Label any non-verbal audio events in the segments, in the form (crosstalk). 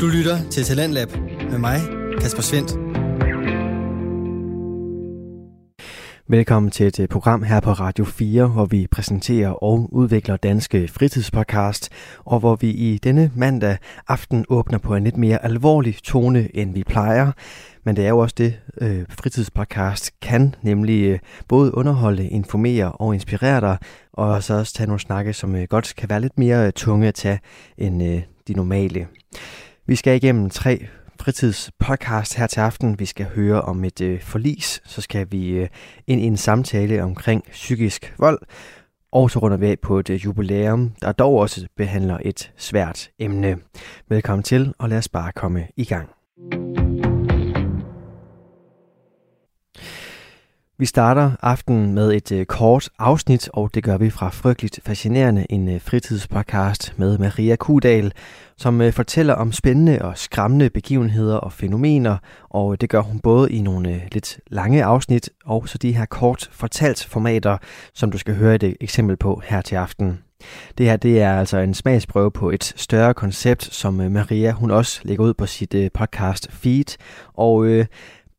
Du lytter til Talentlab med mig, Kasper Svendt. Velkommen til et øh, program her på Radio 4, hvor vi præsenterer og udvikler danske fritidspodcast, og hvor vi i denne mandag aften åbner på en lidt mere alvorlig tone, end vi plejer. Men det er jo også det, øh, fritidspodcast kan, nemlig øh, både underholde, informere og inspirere dig, og så også tage nogle snakke, som øh, godt kan være lidt mere øh, tunge at tage end øh, de normale. Vi skal igennem tre fritidspodcast her til aften. Vi skal høre om et øh, forlis, så skal vi øh, ind i en samtale omkring psykisk vold, og så runder vi af på et øh, jubilæum, der dog også behandler et svært emne. Velkommen til, og lad os bare komme i gang. Vi starter aftenen med et øh, kort afsnit, og det gør vi fra Frygteligt Fascinerende, en øh, fritidspodcast med Maria Kudal, som øh, fortæller om spændende og skræmmende begivenheder og fænomener, og det gør hun både i nogle øh, lidt lange afsnit, og så de her kort fortalt formater, som du skal høre et øh, eksempel på her til aften. Det her det er altså en smagsprøve på et større koncept, som øh, Maria hun også lægger ud på sit øh, podcast feed, og øh,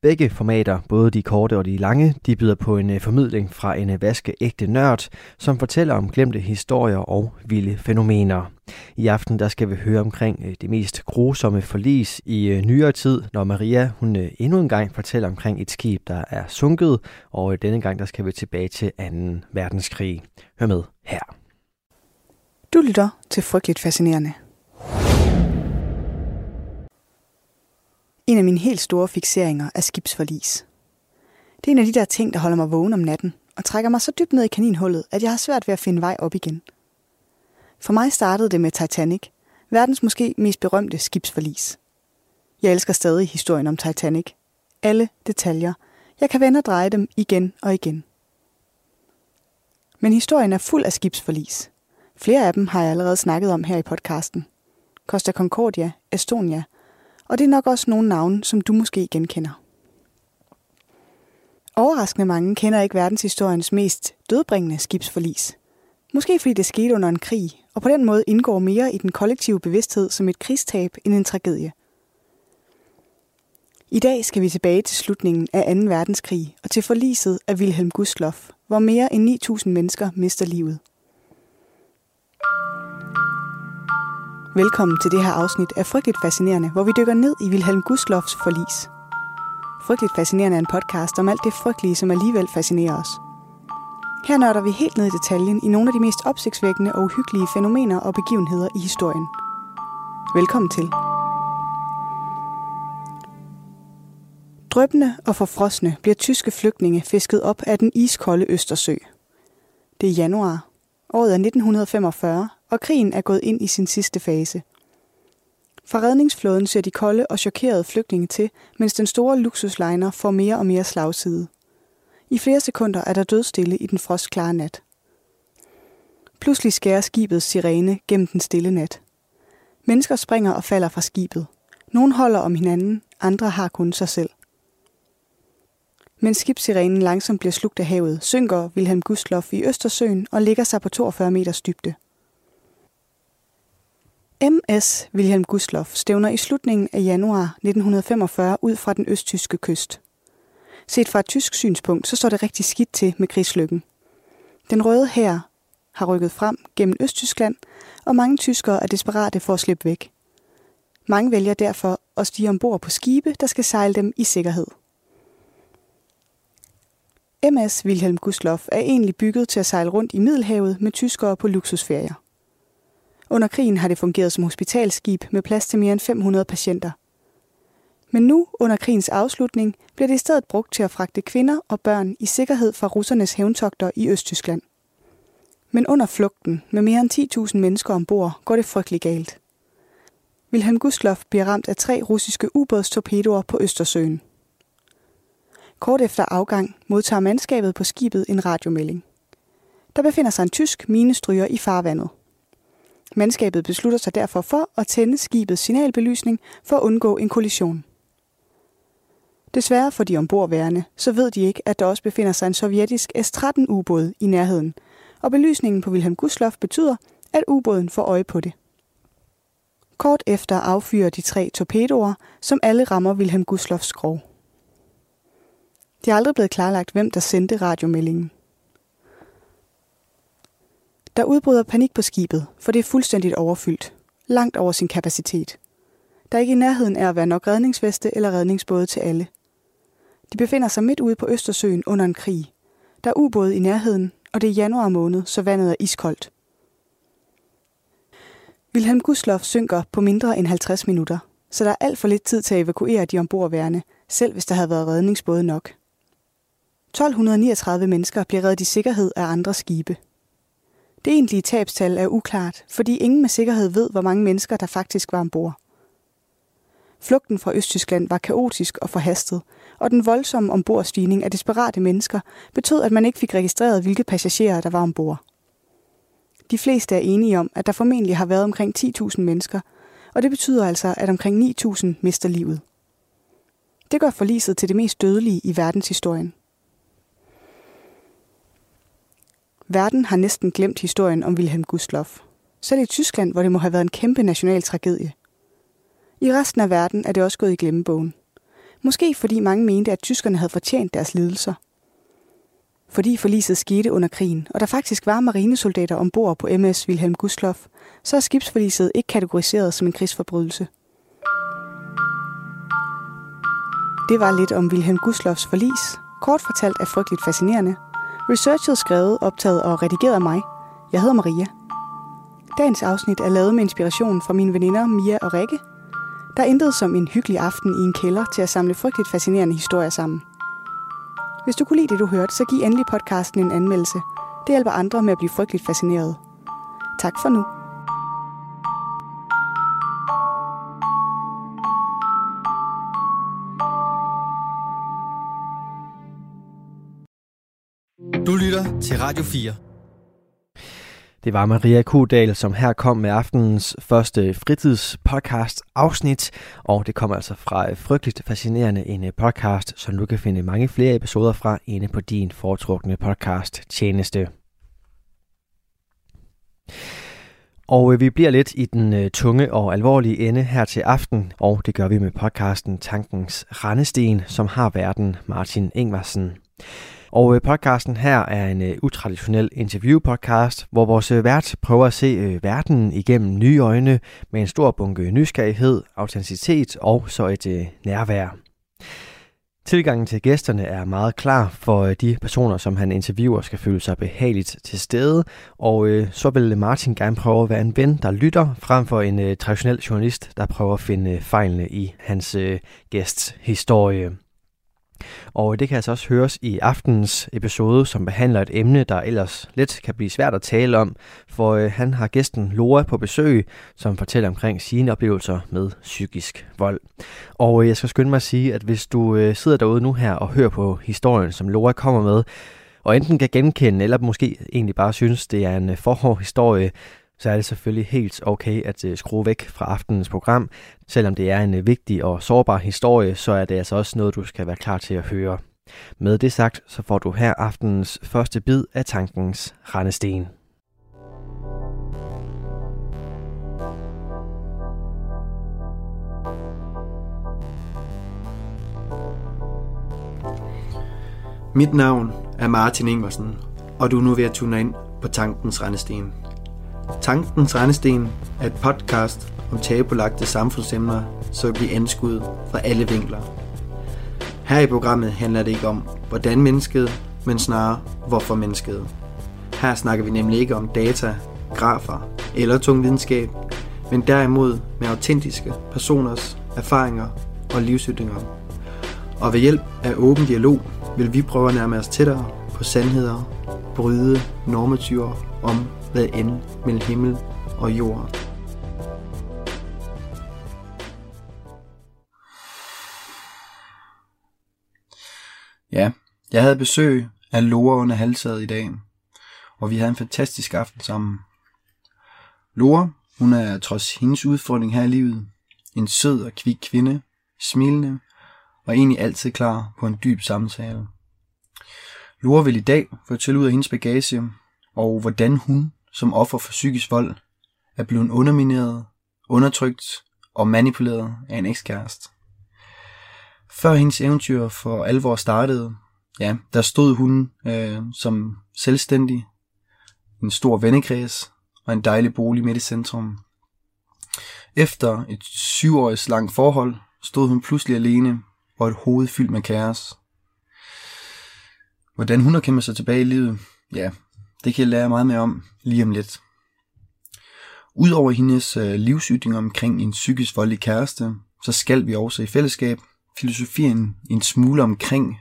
Begge formater, både de korte og de lange, de byder på en øh, formidling fra en øh, vaskeægte nørd, som fortæller om glemte historier og vilde fænomener. I aften der skal vi høre omkring øh, det mest grusomme forlis i nyere tid, når Maria hun endnu en gang fortæller omkring et skib, der er sunket, og denne gang der skal vi tilbage til 2. verdenskrig. Hør med her. Du lytter til Frygteligt Fascinerende. En af mine helt store fixeringer er skibsforlis. Det er en af de der ting, der holder mig vågen om natten og trækker mig så dybt ned i kaninhullet, at jeg har svært ved at finde vej op igen. For mig startede det med Titanic, verdens måske mest berømte skibsforlis. Jeg elsker stadig historien om Titanic. Alle detaljer. Jeg kan vende og dreje dem igen og igen. Men historien er fuld af skibsforlis. Flere af dem har jeg allerede snakket om her i podcasten. Costa Concordia, Estonia – og det er nok også nogle navne, som du måske genkender. Overraskende mange kender ikke verdenshistoriens mest dødbringende skibsforlis. Måske fordi det skete under en krig, og på den måde indgår mere i den kollektive bevidsthed som et krigstab end en tragedie. I dag skal vi tilbage til slutningen af 2. verdenskrig og til forliset af Wilhelm Gustloff, hvor mere end 9.000 mennesker mister livet. Velkommen til det her afsnit af Frygteligt Fascinerende, hvor vi dykker ned i Wilhelm Gustloffs forlis. Frygteligt Fascinerende er en podcast om alt det frygtelige, som alligevel fascinerer os. Her nørder vi helt ned i detaljen i nogle af de mest opsigtsvækkende og uhyggelige fænomener og begivenheder i historien. Velkommen til. Drøbende og forfrosne bliver tyske flygtninge fisket op af den iskolde Østersø. Det er januar. Året er 1945, og krigen er gået ind i sin sidste fase. Fra redningsflåden ser de kolde og chokerede flygtninge til, mens den store luksusliner får mere og mere slagside. I flere sekunder er der dødstille i den frostklare nat. Pludselig skærer skibets sirene gennem den stille nat. Mennesker springer og falder fra skibet. Nogle holder om hinanden, andre har kun sig selv. Mens skibssirenen langsomt bliver slugt af havet, synker Wilhelm Gustloff i Østersøen og ligger sig på 42 meters dybde. MS Wilhelm Gustloff stævner i slutningen af januar 1945 ud fra den østtyske kyst. Set fra et tysk synspunkt, så står det rigtig skidt til med krigslykken. Den røde hær har rykket frem gennem Østtyskland, og mange tyskere er desperate for at slippe væk. Mange vælger derfor at stige ombord på skibe, der skal sejle dem i sikkerhed. MS Wilhelm Gustloff er egentlig bygget til at sejle rundt i Middelhavet med tyskere på luksusferier. Under krigen har det fungeret som hospitalskib med plads til mere end 500 patienter. Men nu, under krigens afslutning, bliver det i stedet brugt til at fragte kvinder og børn i sikkerhed fra russernes hævntogter i Østtyskland. Men under flugten, med mere end 10.000 mennesker ombord, går det frygteligt galt. Wilhelm Gustloff bliver ramt af tre russiske ubådstorpedoer på Østersøen. Kort efter afgang modtager mandskabet på skibet en radiomelding. Der befinder sig en tysk minestryger i farvandet. Mandskabet beslutter sig derfor for at tænde skibets signalbelysning for at undgå en kollision. Desværre for de ombordværende, så ved de ikke, at der også befinder sig en sovjetisk S-13-ubåd i nærheden, og belysningen på Wilhelm Gustloff betyder, at ubåden får øje på det. Kort efter affyrer de tre torpedoer, som alle rammer Wilhelm Gustloffs skrog. Det er aldrig blevet klarlagt, hvem der sendte radiomeldingen. Der udbryder panik på skibet, for det er fuldstændigt overfyldt. Langt over sin kapacitet. Der er ikke i nærheden af at være nok redningsveste eller redningsbåde til alle. De befinder sig midt ude på Østersøen under en krig. Der er ubåde i nærheden, og det er januar måned, så vandet er iskoldt. Wilhelm Gustloff synker på mindre end 50 minutter, så der er alt for lidt tid til at evakuere de ombordværende, selv hvis der havde været redningsbåde nok. 1239 mennesker bliver reddet i sikkerhed af andre skibe. Det egentlige tabstal er uklart, fordi ingen med sikkerhed ved, hvor mange mennesker der faktisk var ombord. Flugten fra Østtyskland var kaotisk og forhastet, og den voldsomme ombordstigning af desperate mennesker betød, at man ikke fik registreret, hvilke passagerer der var ombord. De fleste er enige om, at der formentlig har været omkring 10.000 mennesker, og det betyder altså, at omkring 9.000 mister livet. Det gør forliset til det mest dødelige i verdenshistorien. Verden har næsten glemt historien om Wilhelm Gustloff. Selv i Tyskland, hvor det må have været en kæmpe national tragedie. I resten af verden er det også gået i glemmebogen. Måske fordi mange mente, at tyskerne havde fortjent deres lidelser. Fordi forliset skete under krigen, og der faktisk var marinesoldater ombord på MS Wilhelm Gustloff, så er skibsforliset ikke kategoriseret som en krigsforbrydelse. Det var lidt om Wilhelm Gustloffs forlis. Kort fortalt er frygteligt fascinerende – Researchet skrevet, optaget og redigeret af mig. Jeg hedder Maria. Dagens afsnit er lavet med inspiration fra mine veninder Mia og Rikke. Der er intet som en hyggelig aften i en kælder til at samle frygteligt fascinerende historier sammen. Hvis du kunne lide det, du hørte, så giv endelig podcasten en anmeldelse. Det hjælper andre med at blive frygteligt fascineret. Tak for nu. Radio 4. Det var Maria Kudal, som her kom med aftenens første fritidspodcast afsnit, og det kommer altså fra øh, Frygteligt Fascinerende, en øh, podcast, som du kan finde mange flere episoder fra inde på din foretrukne podcast tjeneste. Og øh, vi bliver lidt i den tunge og alvorlige ende her til aften, og det gør vi med podcasten Tankens Randesten, som har verden Martin Ingvarsen. Og øh, podcasten her er en øh, utraditionel interview-podcast, hvor vores øh, vært prøver at se verden igennem nye øjne med en stor bunke nysgerrighed, autenticitet og så et nærvær. Tilgangen til gæsterne er meget klar for de personer, som han interviewer, skal føle sig behageligt til stede, og øh, så vil Martin gerne prøve at være en ven, der lytter, frem for en øh, traditionel journalist, der prøver at finde fejlene i hans øh, gæsts historie. Og det kan altså også høres i aftenens episode, som behandler et emne, der ellers let kan blive svært at tale om, for øh, han har gæsten Laura på besøg, som fortæller omkring sine oplevelser med psykisk vold. Og øh, jeg skal skynde mig at sige, at hvis du øh, sidder derude nu her og hører på historien, som Laura kommer med, og enten kan genkende, eller måske egentlig bare synes, det er en øh, forhård historie, så er det selvfølgelig helt okay at øh, skrue væk fra aftenens program. Selvom det er en øh, vigtig og sårbar historie, så er det altså også noget, du skal være klar til at høre. Med det sagt, så får du her aftenens første bid af tankens rendesten. Mit navn er Martin Ingvarsen, og du er nu ved at tune ind på Tankens Rendesten. Tankens Rendesten er et podcast om tabulagte samfundsemner, så bliver anskud fra alle vinkler. Her i programmet handler det ikke om, hvordan mennesket, men snarere, hvorfor mennesket. Her snakker vi nemlig ikke om data, grafer eller tung videnskab, men derimod med autentiske personers erfaringer og livsytringer. Og ved hjælp af åben dialog vil vi prøve at nærme os tættere på sandheder, bryde normativer om, hvad end mellem himmel og jord. Ja, jeg havde besøg af Lore under halvtaget i dag, og vi havde en fantastisk aften sammen. Lore, hun er trods hendes udfordring her i livet, en sød og kvik kvinde, smilende og egentlig altid klar på en dyb samtale. Lore vil i dag fortælle ud af hendes bagage, og hvordan hun som offer for psykisk vold er blevet undermineret undertrykt og manipuleret af en ekskæreste. Før hendes eventyr for alvor startede, ja, der stod hun øh, som selvstændig, en stor vennekreds og en dejlig bolig midt i centrum. Efter et syvårigt langt forhold stod hun pludselig alene og et hoved fyldt med kaos. Hvordan hun har kæmpet sig tilbage i livet, ja, det kan jeg lære meget mere om lige om lidt. Udover hendes øh, omkring en psykisk voldelig kæreste, så skal vi også i fællesskab filosofien en smule omkring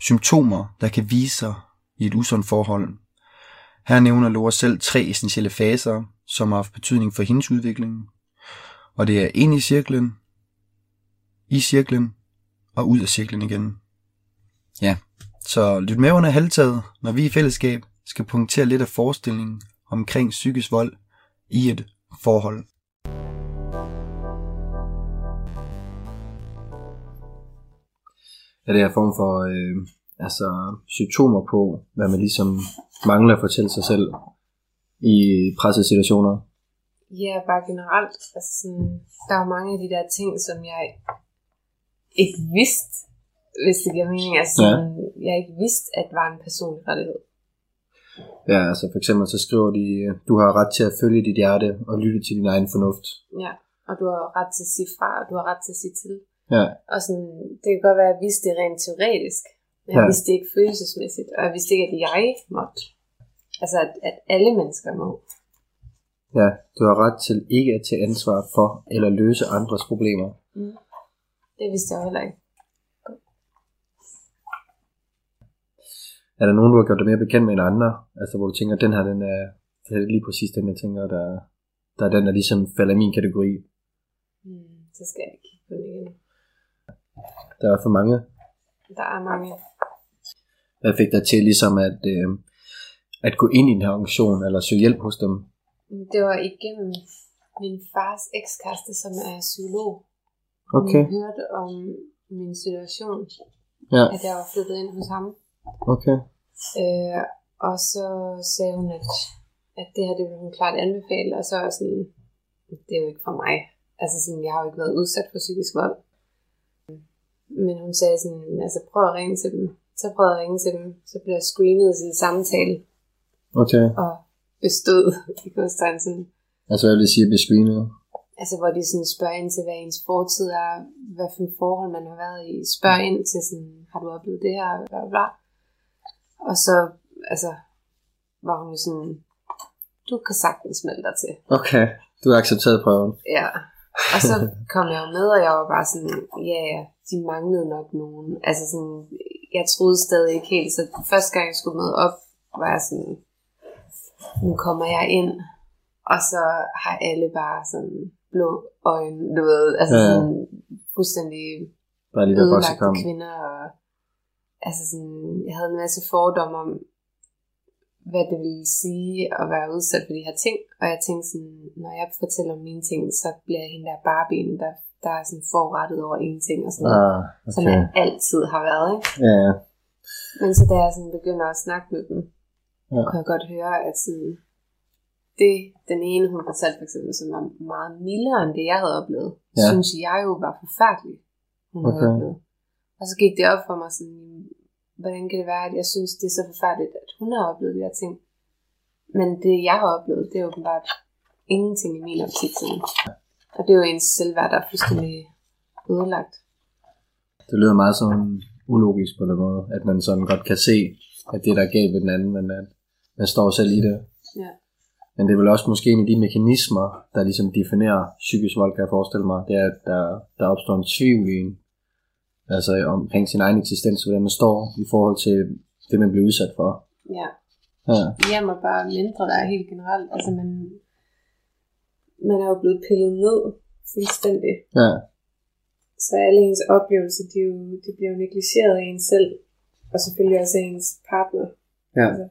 symptomer, der kan vise sig i et usundt forhold. Her nævner Laura selv tre essentielle faser, som har haft betydning for hendes udvikling. Og det er ind i cirklen, i cirklen og ud af cirklen igen. Ja, så lyt med under halvtaget, når vi i fællesskab skal punktere lidt af forestillingen omkring psykisk vold i et forhold. Er det her form for øh, altså, symptomer på, hvad man ligesom mangler at fortælle sig selv i pressede situationer? Ja, bare generelt. Altså sådan, der er mange af de der ting, som jeg ikke vidste, hvis det giver mening. Altså sådan, ja. jeg ikke vidste, at var en personlig rettighed. Ja, altså for eksempel så skriver de, du har ret til at følge dit hjerte og lytte til din egen fornuft. Ja, og du har ret til at sige fra, og du har ret til at sige til. Ja, Og sådan, det kan godt være, at jeg vidste det rent teoretisk, men jeg Ja. vidste det ikke følelsesmæssigt, og jeg vidste ikke, at jeg måtte. Altså, at, at alle mennesker må. ja, du har ret til ikke at tage ansvar for eller løse andres problemer. Det vidste jeg jo heller ikke. Er der nogen, du har gjort dig mere bekendt med end andre? Altså hvor du tænker, den her, den er, det er lige præcis den, jeg tænker, der, der er den, der ligesom falder i min kategori. Hmm, så skal jeg kigge på det igen. Der er for mange. Der er mange. Hvad fik dig til ligesom at, øh, at gå ind i den her organisation, eller søge hjælp hos dem? Det var igennem min fars ekskæreste, som er psykolog. Okay, Hun hørte om min situation, ja, at jeg var flyttet ind hos ham. okay. Øh, og så sagde hun, at, at det her det ville hun klart anbefale, og så er sådan, det er jo ikke for mig. Altså sådan, jeg har jo ikke været udsat for psykisk vold. Men hun sagde sådan, altså prøv at ringe til dem. Så prøvede jeg at ringe til dem. Så blev jeg screenet i sin samtale, Okay. og bestod (laughs) i sådan. Altså hvad vil det sige at blive screenet? Altså hvor de sådan spørger ind til, hvad ens fortid er, hvad for en forhold man har været i. Spørger ind til sådan, har du oplevet det her, bla bla. Og så, altså, var hun jo sådan, du kan sagtens melde dig til. Okay, du har accepteret prøven. Ja. Og så kom jeg jo med, og jeg var bare sådan, ja, ja, de manglede nok nogen. Altså sådan, jeg troede stadig ikke helt, så første gang jeg skulle møde op, var jeg sådan, nu kommer jeg ind, og så har alle bare sådan blå øjne, du ved, altså Ja, ja. sådan fuldstændig Bare lige ødelagte kvinder, og altså sådan, jeg havde en masse fordomme om, hvad det ville sige at være udsat for de her ting, og jeg tænkte sådan, når jeg fortæller om mine ting, så bliver jeg hende der Barbien, der, der er sådan forrettet over ingenting og sådan noget, Ah, som okay. jeg altid har været, ikke? Ja, ja. Men så da jeg sådan begynder at snakke med dem, Ja. kunne jeg godt høre, at sådan, det, den ene hun fortalte for eksempel, som var meget mildere end det, jeg havde oplevet, Ja. synes jeg jo var forfærdeligt, hun. Okay. havde oplevet. Og så gik det op for mig sådan, hvordan kan det være, at jeg synes, det er så forfærdeligt, at hun har oplevet de her ting. Men det, jeg har oplevet, det er åbenbart ingenting i min optik. Sådan. Og det er jo ens selvværd, der er fuldstændig ødelagt. Det lyder meget sådan ulogisk på den måde, at man sådan godt kan se, at det der er galt ved den anden, men at man står selv i det. Ja. Men det er vel også måske en af de mekanismer, der ligesom definerer psykisk vold, kan jeg forestille mig, det er, at der, der opstår en tvivl i en, altså omkring sin egen eksistens, hvordan man står i forhold til det, man bliver udsat for. Ja. Ja, hjem og bare mindre der er helt generelt. Altså man, man er jo blevet pillet ned fuldstændig. ja, Så alle ens oplevelser, de, jo, de bliver jo negligeret af en selv. Og selvfølgelig også af ens partner. ja. Altså,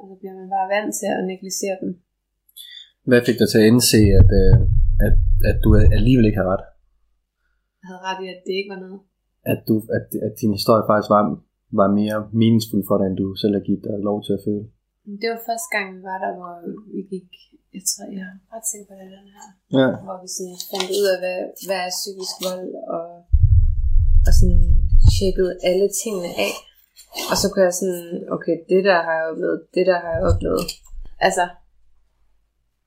og så bliver man bare vant til at negligere dem. Hvad fik dig til at indse, at, øh, at, at du alligevel ikke har ret? Jeg havde ret i, at det ikke var noget. At, du, at, at din historie faktisk var, var mere meningsfuld for dig, end du selv har givet dig lov til at føle? Det var første gang, vi var der, hvor vi gik, jeg tror, jeg er ret sikker på, det den her, Ja. hvor vi sådan fandt ud af, hvad, hvad er psykisk vold, og, og sådan tjekkede alle tingene af. Og så kunne jeg sådan, okay, det der har jeg oplevet, det der har jeg oplevet. Altså,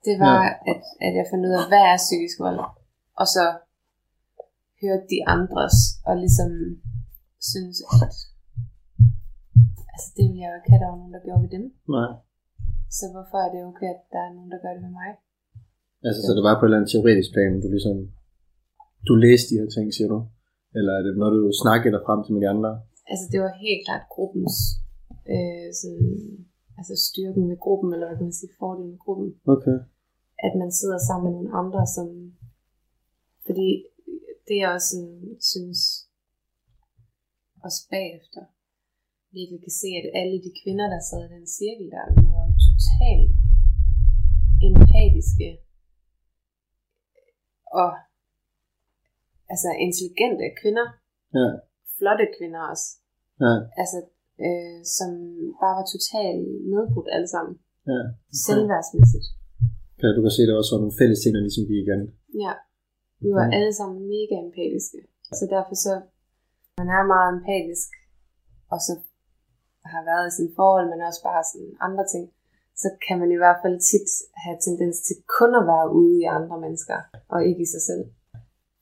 det var, ja. at, at jeg fandt ud af, hvad er psykisk vold? Og så hørte de andres, og ligesom synes, at altså det ville jeg jo ikke have, der var nogen, der gjorde ved dem. Nej. Så hvorfor er det okay, at der er nogen, der gør det ved mig? Altså, så det var på et eller andet teoretisk plan, du ligesom, du læste de her ting, siger du? Eller er det noget, du snakkede dig frem til med de andre? Altså det var helt klart gruppens, øh, sådan, altså styrken med gruppen, eller hvad kan man sige, fordelen med gruppen. Okay. At man sidder sammen med nogle andre, som, fordi det jeg også sådan, synes, også bagefter, virkelig kan se, at alle de kvinder, der sad i den cirkel der, vi var jo totalt empatiske og altså intelligente kvinder, Ja. flotte kvinder også, Ja. altså øh, som bare var totalt nedbrudt alle sammen, Ja. selvværdsmæssigt. Okay, du kan se, at der også var nogle fælles ting, der ligesom gik igen. Ja, vi var alle sammen mega empatiske, så derfor så, man er meget empatisk, og så har været i sådan forhold, men også bare sådan andre ting, så kan man i hvert fald tit have tendens til kun at være ude i andre mennesker, og ikke i sig selv.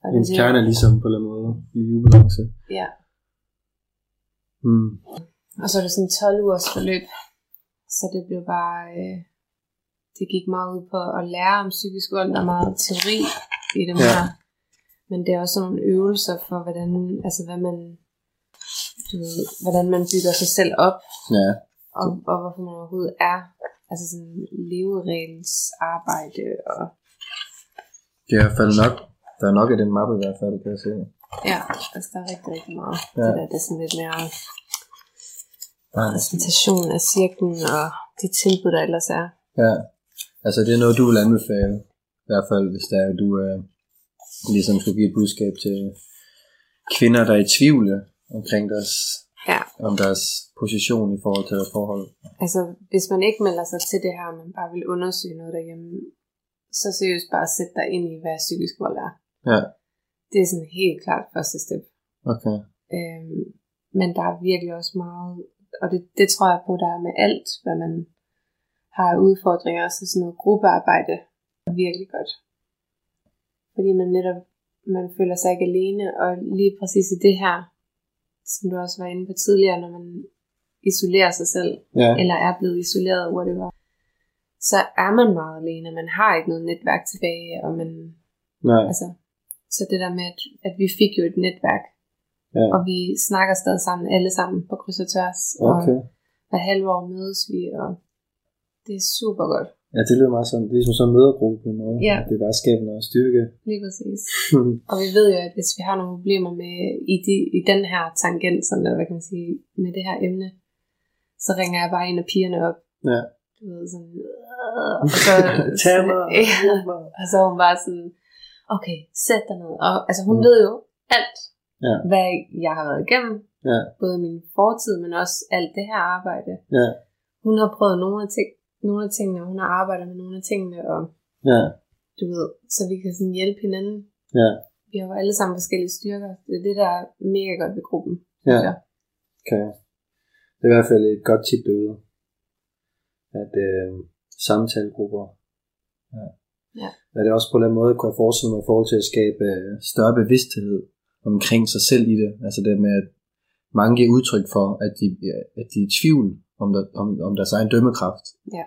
Og det Ens det- kerne er ligesom på en eller anden måde i ubalance. Ja, Mm. og så er det sådan 12 ugers forløb, så det blev bare, øh, det gik meget ud på at lære om psykisk vold, er meget teori i dem Ja. her, men det er også sådan nogle øvelser for, hvordan, altså hvad man, du ved, hvordan man bygger sig selv op, Ja. og, og hvorfor man overhovedet er, altså sådan leveregels arbejde, og Det er i hvert fald nok. Der er nok af den mappe i hvert fald, kan jeg se. ja, altså der er rigtig, rigtig meget. Ja. Det, der, det er sådan lidt mere præsentation af cirklen, og de tilbud, der ellers er. ja. Altså, det er noget, du vil anbefale. I hvert fald, hvis der er, du øh, ligesom skulle give et budskab til kvinder, der er i tvivl omkring deres, Ja. om deres position i forhold til deres forhold. Altså, hvis man ikke melder sig til det her, men bare vil undersøge noget derhjemme, så seriøst bare sæt dig ind i, hvad psykisk vold er. Ja. Det er sådan helt klart første step. Okay. Øhm, men der er virkelig også meget, og det, det tror jeg på, der er med alt, hvad man har udfordringer, så sådan noget gruppearbejde virkelig godt. Fordi man netop, man føler sig ikke alene, og lige præcis i det her, som du også var inde på tidligere, når man isolerer sig selv, Ja. eller er blevet isoleret, whatever, så er man meget alene. Man har ikke noget netværk tilbage, og man, Nej. altså, så det der med, at, at vi fik jo et netværk, Ja. og vi snakker stadig sammen, alle sammen på kryds og tværs, Okay. og hver halve år mødes vi, og det er super godt. Ja, det lyder meget sådan. Det er som sådan en mødergruppe på en måde. Ja. Det er bare skaber noget styrke. Lige præcis. (laughs) Og vi ved jo, at hvis vi har nogle problemer med i, de, i den her tangent, sådan, eller hvad kan man sige, med det her emne, så ringer jeg bare en af pigerne op. Ja. Du ved, sådan, "Øh", og så, (laughs) Tag (laughs) mig. ja, og så er hun bare sådan, okay, sæt dig ned. Og altså, hun mm. ved jo alt, Ja. hvad jeg har været igennem, Ja. både min fortid, men også alt det her arbejde. Ja. Hun har prøvet nogle af, ting, nogle af tingene, og hun har arbejdet med nogle af tingene, og Ja. du ved, så vi kan sådan hjælpe hinanden. Ja. Vi har jo alle sammen forskellige styrker. Det er det, der er mega godt ved gruppen. Ja. jeg. Okay. Det er i hvert fald et godt tip derude. At øh, samtalegrupper. Ja. Ja. Er det også på den måde, kunne jeg forestille mig i forhold til at skabe øh, større bevidsthed omkring sig selv i det. Altså det med, at mange giver udtryk for, at de, at de er i tvivl om, der, om, om deres egen dømmekraft. Ja.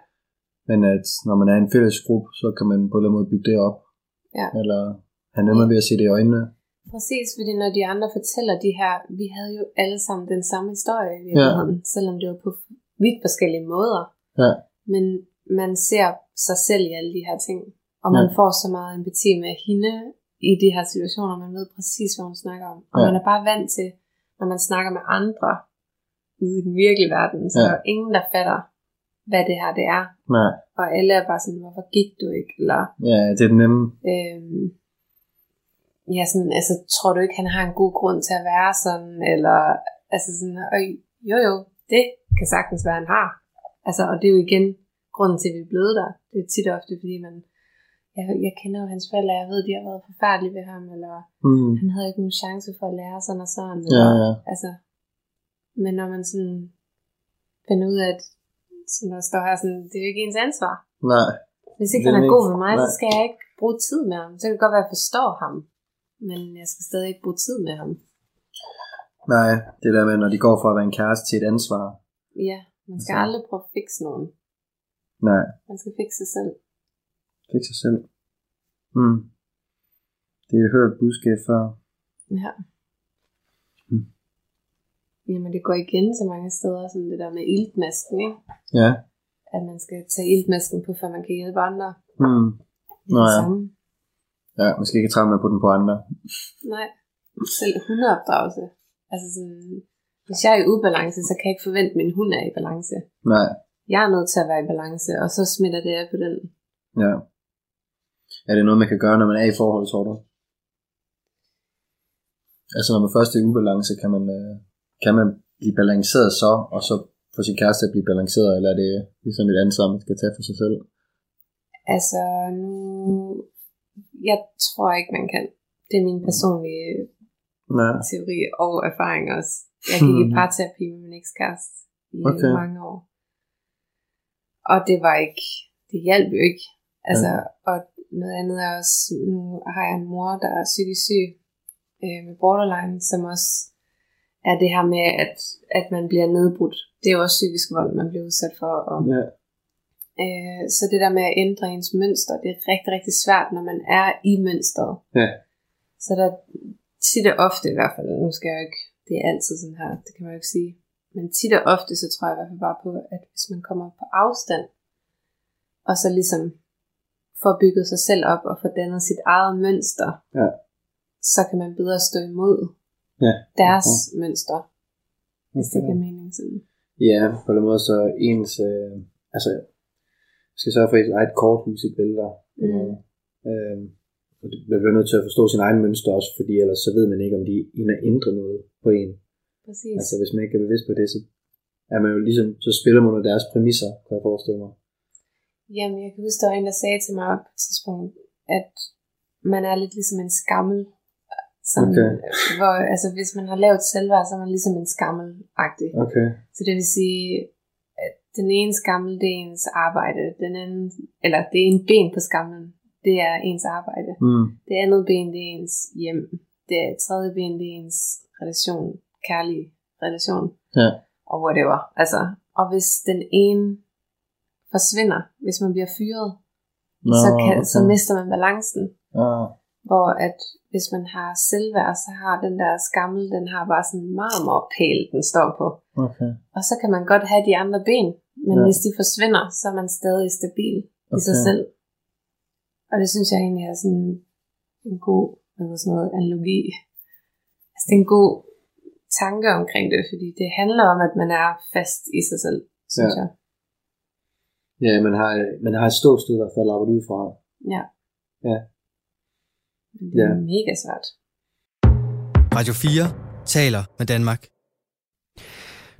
Men at når man er i en fælles gruppe, så kan man på en eller anden måde bygge det op. Ja. Eller have nemmere ved at se det i øjnene. Præcis, fordi når de andre fortæller de her, vi havde jo alle sammen den samme historie i virkeligheden, ja. selvom det var på vidt forskellige måder. Ja. Men man ser sig selv i alle de her ting, og man Ja. får så meget empati med hende i de her situationer, man ved præcis, hvad hun snakker om. Og Ja. man er bare vant til, når man snakker med andre ude i den virkelige verden, så Ja. er der ingen, der fatter, hvad det her det er. Nej. Og alle er bare sådan, hvorfor gik du ikke? Eller, Ja, det er den nemme. øhm, ja, sådan, altså, tror du ikke, han har en god grund til at være sådan? Eller, altså sådan, og jo jo, det kan sagtens være, han har. Altså, og det er jo igen grunden til, at vi er blevet der. Det er tit ofte, fordi man, jeg, jeg kender jo hans forældre, jeg ved, de har været forfærdelige ved ham, eller Mm. han havde ikke nogen chance for at lære sådan og sådan. Ja, Eller, ja. Altså, men når man sådan finder ud af, at sådan der står her sådan, det er jo ikke ens ansvar. Nej. Hvis ikke er han er ikke- god med mig, så nej. skal jeg ikke bruge tid med ham. Så kan det godt være, at jeg forstår ham, men jeg skal stadig ikke bruge tid med ham. Nej, det der med, når de går fra at være en kæreste til et ansvar. Ja, man skal Altså. aldrig prøve at fikse nogen. Nej, Man skal fikse sig selv. fik sig selv. Mm. Det er et hørt budskab før. Ja. Jamen, det går igen så mange steder, som det der med iltmasken, ikke? Ja. At man skal tage iltmasken på, for man kan hjælpe andre. Mm. Det Nå det ja. samme. Ja, man skal ikke træmme med på den på andre. Nej. Selv hundeopdragelse. Altså sådan, hvis jeg er i ubalance, så kan jeg ikke forvente, at min hund er i balance. Nej. Jeg er nødt til at være i balance, og så smitter det af på den. Ja. Er det noget, man kan gøre, når man er i forhold, tror du? Altså, når man først er i ubalance, kan man, øh, kan man blive balanceret så, og så få sin kæreste at blive balanceret, eller er det ligesom et ansvar, man skal tage for sig selv? Altså, nu... Jeg tror ikke, man kan. Det er min personlige Nej. teori og erfaring også. Jeg gik i parterapi med min ekskæreste i Okay. mange år. Og det var ikke, det hjalp jo ikke. Altså, og noget andet er også, nu har jeg en mor, der er psykisk syg øh, med borderline, som også er det her med, at, at man bliver nedbrudt. Det er jo også psykisk vold, man bliver udsat for. Og, Ja. øh, så det der med at ændre ens mønster, det er rigtig, rigtig svært, når man er i mønstret. Ja. Så der tit og ofte i hvert fald, nu skal jeg jo ikke, det er altid sådan her, det kan man jo ikke sige, men tit og ofte, så tror jeg i hvert fald bare på, at hvis man kommer på afstand, og så ligesom får bygget sig selv op og får dannet sit eget mønster, Ja. så kan man bedre stå imod Ja. deres mønster, hvis det giver mening. Sådan. Ja, på den måde så ens, øh, altså, skal sørge for et eget korthus i billeder. Mm. Øh, og det man bliver nødt til at forstå sin egen mønster også, fordi ellers så ved man ikke, om de ender ændrer noget på en. Præcis. Altså hvis man ikke er bevidst på det, så er man jo ligesom, så spiller man under deres præmisser, kan jeg forestille mig. Jamen, jeg kan huske, der var en, der sagde til mig på et tidspunkt, at man er lidt ligesom en skammel. Sådan, Okay. hvor, altså, hvis man har lavet selvværd, så er man ligesom en skammel-agtig. Okay. Så det vil sige, at den ene skammel, det er ens arbejde. Den anden, eller det ene ben på skamlen, det er ens arbejde. Mm. Det andet ben, det er ens hjem. Det tredje ben, det er ens relation, kærlig relation. Ja. Og whatever. Altså, og hvis den ene forsvinder, hvis man bliver fyret, Nå, så, kan, okay. så mister man balancen. Ah, Hvor at hvis man har selvværd, så har den der skammel, den har bare sådan en marmorpæl, den står på. okay. Og så kan man godt have de andre ben, men Ja. hvis de forsvinder, så er man stadig stabil okay. i sig selv. Og det synes jeg egentlig er sådan en god hedder sådan noget, analogi. Altså det er en god tanke omkring det, fordi det handler om, at man er fast i sig selv, synes Ja. jeg. Ja, man har, man har et ståsted i hvert fald arbejdet ud fra. Ja. Ja. Men det er Ja. mega svært. Radio 4 taler med Danmark.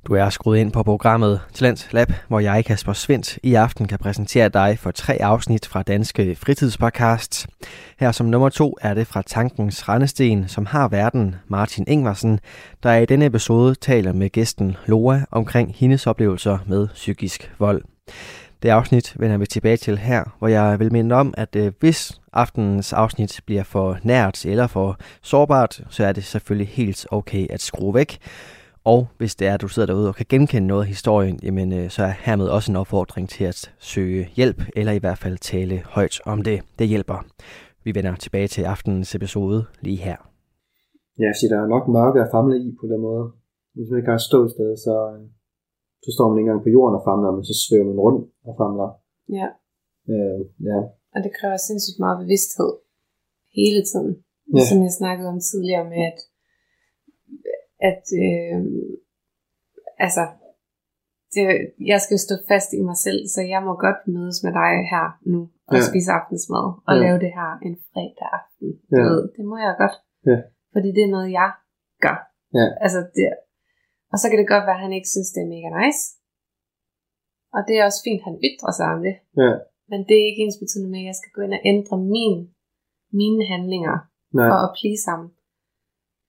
Du er skruet ind på programmet Talent Lab, hvor jeg, Kasper Svendt, i aften kan præsentere dig for tre afsnit fra Danske Fritidspodcast. Her som nummer to er det fra Tankens Rendesten, som har verden Martin Ingvarsen, der i denne episode taler med gæsten Loa omkring hendes oplevelser med psykisk vold. Det afsnit vender vi tilbage til her, hvor jeg vil minde om, at øh, hvis aftenens afsnit bliver for nært eller for sårbart, så er det selvfølgelig helt okay at skrue væk. Og hvis det er, at du sidder derude og kan genkende noget af historien, jamen, øh, så er hermed også en opfordring til at søge hjælp, eller i hvert fald tale højt om det. Det hjælper. Vi vender tilbage til aftenens episode lige her. Ja, fordi der er nok mørke at famle i på den måde. Hvis man ikke har et ståsted, så, øh, så står man ikke engang på jorden og famler, men så svæver man rundt og famler. Ja. Øh, ja. Og det kræver sindssygt meget bevidsthed hele tiden. Ja. Som jeg snakkede om tidligere med, at, at øh, altså, det, jeg skal stå fast i mig selv, så jeg må godt mødes med dig her nu og Ja. spise aftensmad og Ja. lave det her en fredag aften. Du Ja. ved, det må jeg godt. Ja. Fordi det er noget, jeg gør. Ja. Altså, det, og så kan det godt være, at han ikke synes, det er mega nice. Og det er også fint, at han ytrer sig om det. Ja. Men det er ikke ens betydende med, at jeg skal gå ind og ændre min, mine handlinger Nej. for at please ham.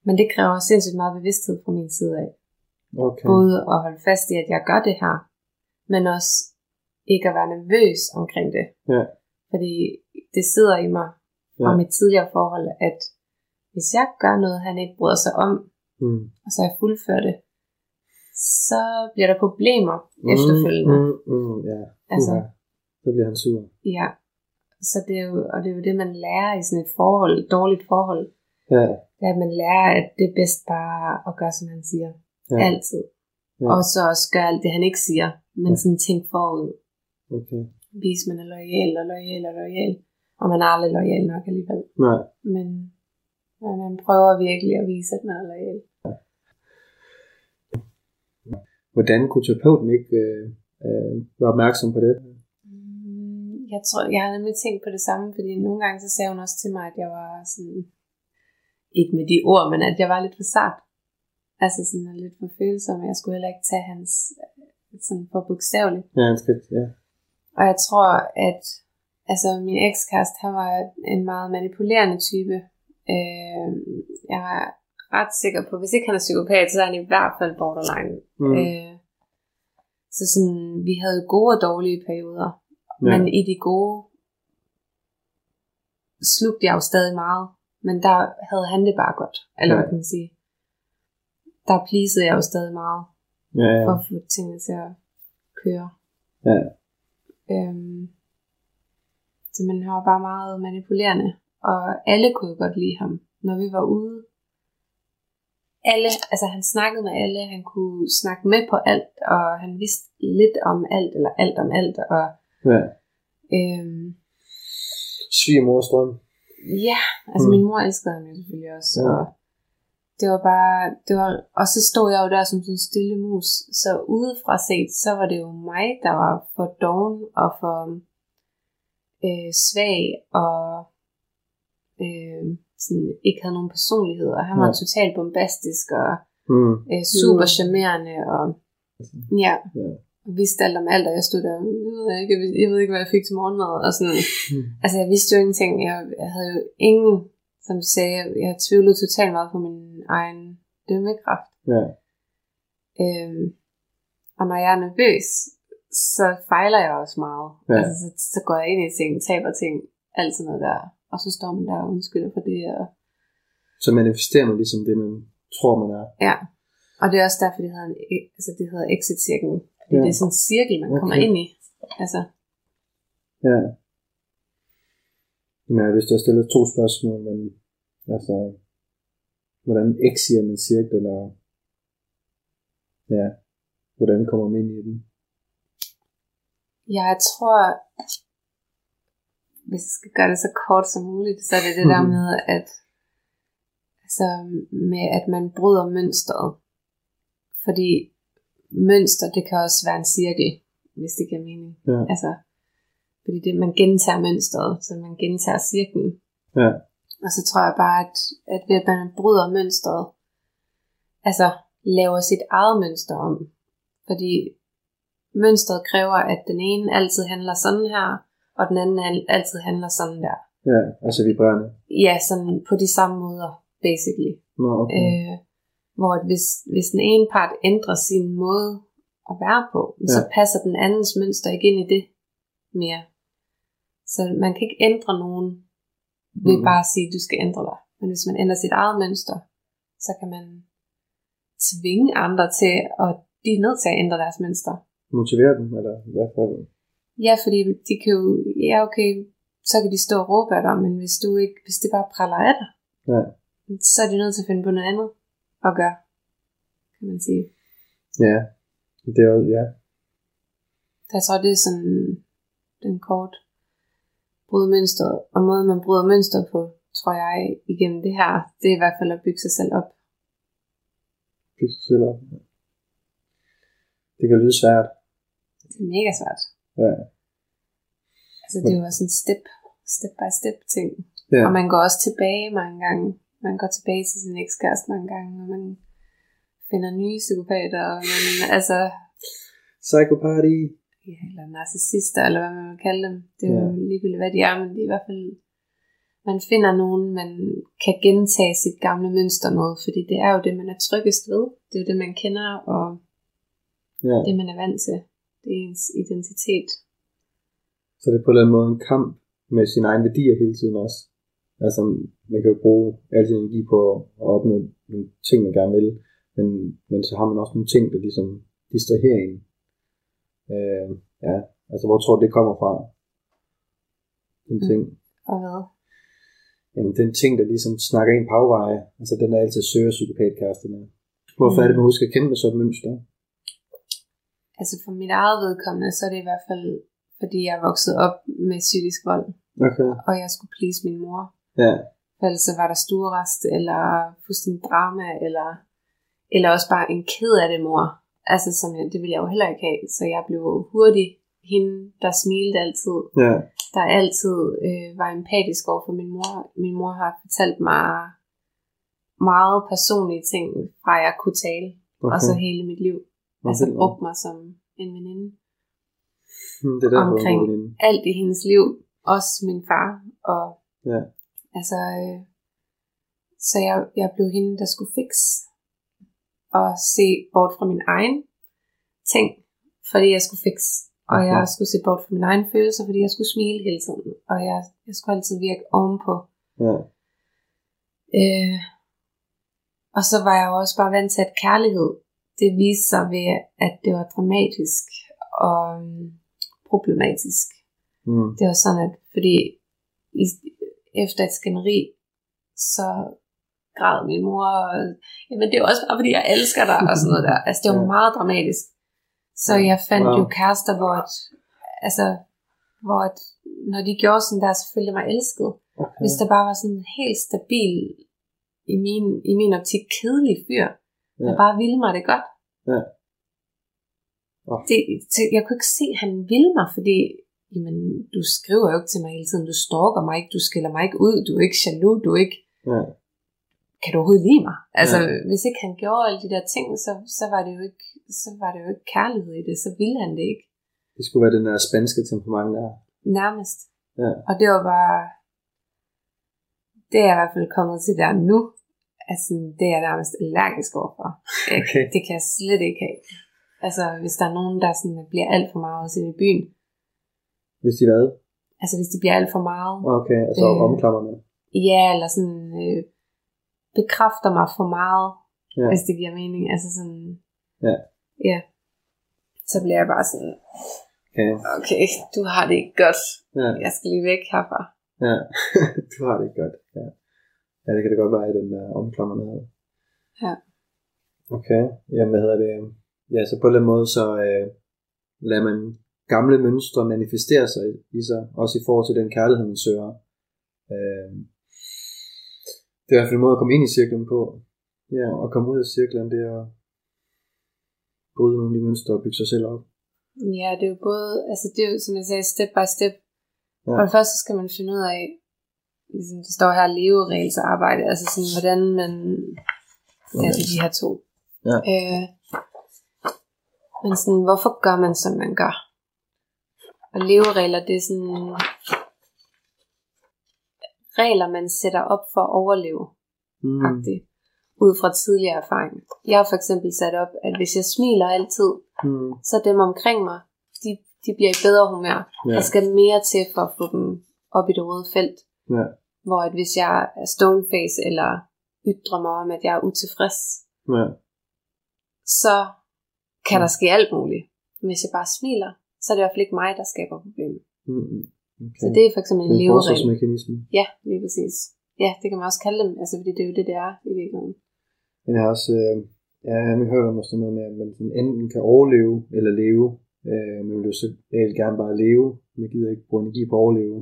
Men det kræver sindssygt meget bevidsthed fra min side af. Okay. Både at holde fast i, at jeg gør det her, men også ikke at være nervøs omkring det. Ja. Fordi det sidder i mig Ja. om mit tidligere forhold, at hvis jeg gør noget, han ikke bryder sig om, Mm. og så jeg fuldfører det, så bliver der problemer efterfølgende. Mm, mm, mm, ja. Altså. Uha. Så bliver han sur. Ja. Så det er jo, og det er jo det, man lærer i sådan et forhold, et dårligt forhold. Ja. Det er, at man lærer, at det er bedst bare at gøre, som han siger. Ja. Ja. Altid. Ja. Ja. Og så også gøre alt det, han ikke siger. Men Ja. ja. sådan tænk forud. Okay. Vis, man er lojal og lojal og lojal. Og man er aldrig lojal nok alligevel. Nej. Men, men man prøver virkelig at vise, at man er lojal. Hvordan kunne terapeuten ikke øh, øh, være opmærksom på det? Mm, Jeg tror, jeg har nemlig tænkt på det samme, fordi nogle gange så sagde hun også til mig, at jeg var sådan, ikke med de ord, men at jeg var lidt for sart. Altså sådan lidt for følsom, jeg skulle heller ikke tage hans sådan for bogstaveligt. Ja, han skal, ja. Og jeg tror, at altså, min ekskæreste, han var en meget manipulerende type. Øh, jeg ret sikker på, hvis ikke han er psykopat, så er han i hvert fald borderline. Mm. Øh, så sådan, vi havde gode og dårlige perioder. Ja. Men i de gode slugte jeg jo stadig meget. Men der havde han det bare godt. Eller Ja. hvad kan man sige. Der pleasede jeg jo stadig meget Ja, ja. for at få tingene til at køre. Ja. Øhm, så man var bare meget manipulerende. Og alle kunne jo godt lide ham, når vi var ude. Alle, altså han snakkede med alle, han kunne snakke med på alt, og han vidste lidt om alt, eller alt om alt. Og ja. øhm, Svigermors drøm. ja, altså Mm. min mor elskede ham jo selvfølgelig også. Ja. Og det var bare, det var, og så stod jeg jo der som sådan en stille mus. Så udefra set, så var det jo mig, der var for doven og for øh, svag og øh, sådan, ikke havde nogen personlighed. Og han var Ja. totalt bombastisk og Mm. øh, super charmerende og ja, Ja. og vidste alt om alt, og jeg stod der, jeg ved, ikke, jeg ved, jeg ved ikke, hvad jeg fik til morgenmad, og sådan, Mm. altså jeg vidste jo ingenting, jeg, jeg havde jo ingen, som du sagde, jeg, jeg tvivlede totalt meget på min egen dømmekraft, Ja. øhm, og når jeg er nervøs, så fejler jeg også meget, Ja. altså så, så går jeg ind i ting, taber ting, alt sådan noget der, og så står man der og undskylder for det, og Så manifesterer man ligesom det, man tror, man er. Ja, og det er også derfor, det hedder, en, altså det hedder exit-cirklen. Fordi Ja. det er sådan en cirkel, man okay. kommer ind i. Altså, Ja. Jamen, jeg har lyst til at stille to spørgsmål, men altså, hvordan exier man cirklen, og ja, hvordan kommer man ind i den? jeg tror, hvis jeg skal gøre det så kort som muligt, så er det det der Mhm. med, at altså med at man bryder mønstret. Fordi mønster, det kan også være en cirkel, hvis det giver mening. Ja. Altså, fordi det, man gentager mønstret, så man gentager cirklen. Ja. Og så tror jeg bare, at, at ved at man bryder mønstret, altså laver sit eget mønster om. Fordi mønstret kræver, at den ene altid handler sådan her, og den anden al- altid handler sådan der. Ja, altså vibrerende. Ja, sådan på de samme måder, basically. Nå, okay. Øh, hvor at hvis, hvis den ene part ændrer sin måde at være på, ja. så passer den andens mønster ikke ind i det mere. Så man kan ikke ændre nogen ved Mhm. bare at sige, at du skal ændre dig. Men hvis man ændrer sit eget mønster, så kan man tvinge andre til, og de er nødt til at ændre deres mønster. Motivere dem, eller hvad for det? Ja, fordi de kan jo, ja okay, så kan de stå og råbe af dig, men hvis du ikke, hvis det bare praller af dig, Ja. så er de nødt til at finde på noget andet at gøre, kan man sige. Ja, det er jo, ja. Så jeg tror, det er sådan den kort bryde mønstret. Og måden, man bryder mønstret på, tror jeg, igennem det her, det er i hvert fald at bygge sig selv op. Bygge sig selv op. Det kan lyde svært. Det er mega svært. Ja. Altså, det er jo også en step, step by step ting. Ja. Og man går også tilbage mange gange. Man går tilbage til sin ekskæreste mange gange, og man finder nye psykopater. Og man, altså, Psychopathy. ja, eller narcissister, eller hvad man vil kalde dem. Det er jo Ja. ligegyldigt, hvad de er, men det er i hvert fald, man finder nogen, man kan gentage sit gamle mønster med, fordi det er jo det, man er tryggest ved. Det er jo det, man kender, og Ja. det, man er vant til. Det er ens identitet. Så det er på en eller anden måde en kamp med sine egne værdier hele tiden også. Altså, man kan jo bruge al sin energi på at opnå nogle ting, man gerne vil, men, men så har man også nogle ting, der ligesom distraherer en. Øh, ja, altså hvor tror du, det kommer fra? Den Mm. ting. Og hvad? Jamen, den ting, der ligesom snakker en på afveje, altså den, der altid søger psykopatkæresterne. Hvorfor Mm. er det, man husker at kende med sådan et mønster? Altså for mit eget vedkommende, så er det i hvert fald, fordi jeg er vokset op med psykisk vold, Okay. og jeg skulle please min mor. Ja, For ellers så var der stuerest, eller fuldstændig drama, eller, eller også bare en ked af det mor. Altså, som jeg, det ville jeg jo heller ikke have. Så jeg blev hurtigt hende, der smilte altid. ja, Der altid øh, var empatisk over for min mor. Min mor har fortalt mig meget personlige ting, fra jeg kunne tale. okay. Og så hele mit liv. Altså brugt mig som en veninde. Hmm, det er derfor, omkring veninde. alt i hendes liv. Også min far. Og Ja. altså, øh, så jeg, jeg blev hende, der skulle fikse og se bort fra min egen ting, fordi jeg skulle fikse. Og Okay. jeg skulle se bort fra mine egne følelser, fordi jeg skulle smile hele tiden. Og jeg, jeg skulle altid virke ovenpå. Ja, Øh, og så var jeg også bare vant til, at kærlighed, det viste sig ved, at det var dramatisk og øhm, problematisk. mm. Det var sådan, at fordi i, efter et skænderi, så græd min mor, og, jamen det er også bare, fordi jeg elsker dig, og sådan noget der. Altså det var Ja. meget dramatisk. Så jeg fandt Wow. jo kærester, hvor at, altså, hvor at, når de gjorde sådan der, så følte jeg mig elsket. okay. Hvis der bare var sådan en helt stabil, i min, i min optik kedelig fyr, der Ja. bare ville mig det godt. Ja. Åh. Det, det, jeg kunne ikke se, at han ville mig, fordi jamen, du skriver jo ikke til mig hele tiden, du stalker mig ikke, du skiller mig ikke ud, du er ikke jaloux, du er ikke, Ja. kan du overhovedet lide mig? Altså, ja. hvis ikke han gjorde alle de der ting, så, så, var det jo ikke, så var det jo ikke kærlighed i det, så ville han det ikke. Det skulle være den der spanske temperament der. Nærmest. Ja. Og det var bare, det er jeg i hvert fald kommet til der nu, altså det er jeg nærmest allergisk overfor. Okay. Det kan jeg slet ikke have. Altså hvis der er nogen, der sådan bliver alt for meget også i byen, Hvis de hvad? altså hvis de bliver alt for meget, Okay, altså Øh. omklammerne. ja, eller sådan øh, bekræfter mig for meget, ja. hvis det giver mening. Altså sådan, Ja. ja. Så bliver jeg bare sådan, Okay. okay, du har det ikke godt. Ja. Jeg skal lige væk herfra. ja. (laughs) du har det ikke godt. Ja. Ja, det kan det godt være i den der omklammerne her. Ja. Okay, jamen hvad hedder det? Ja, så på en eller anden måde, så øh, lader man gamle mønstre manifestere sig i sig, også i forhold til den kærlighed, man søger. Øh, det er i hvert fald en måde at komme ind i cirklen på. Ja, og komme ud af cirklen, det er at bryde nogle af de mønstre og bygge sig selv op. Ja, det er jo både, altså det er jo, som jeg sagde, step by step. Ja. For det første skal man finde ud af, ligesom det står her, leveregelsarbejde, altså sådan, hvordan man, det er de her to. Ja. Øh, men sådan, hvorfor gør man, som man gør? Og leveregler, det er sådan, regler, man sætter op for at overleve, Mm. agtigt, ud fra tidligere erfaring. Jeg har for eksempel sat op, at hvis jeg smiler altid, Mm. så dem omkring mig, de, de bliver i bedre humør. Ja. Der skal mere til for at få dem op i det røde felt. Ja. Hvor at hvis jeg er stoneface eller ytrer mig om, at jeg er utilfreds, Ja. så kan Ja. der ske alt muligt. Men hvis jeg bare smiler, så er det i hvert fald ikke mig, der skaber problemet. Mm. Okay. Så det er for eksempel en en leveregel. Ja, lige præcis. Ja, det kan man også kalde dem, altså fordi det er jo det, det er i virkeligheden. Men jeg har også, øh, jeg har hørt om også noget med, at man sådan enten kan overleve eller leve. Øh, men vil jo så reelt gerne bare leve. Man gider ikke bruge energi på at overleve.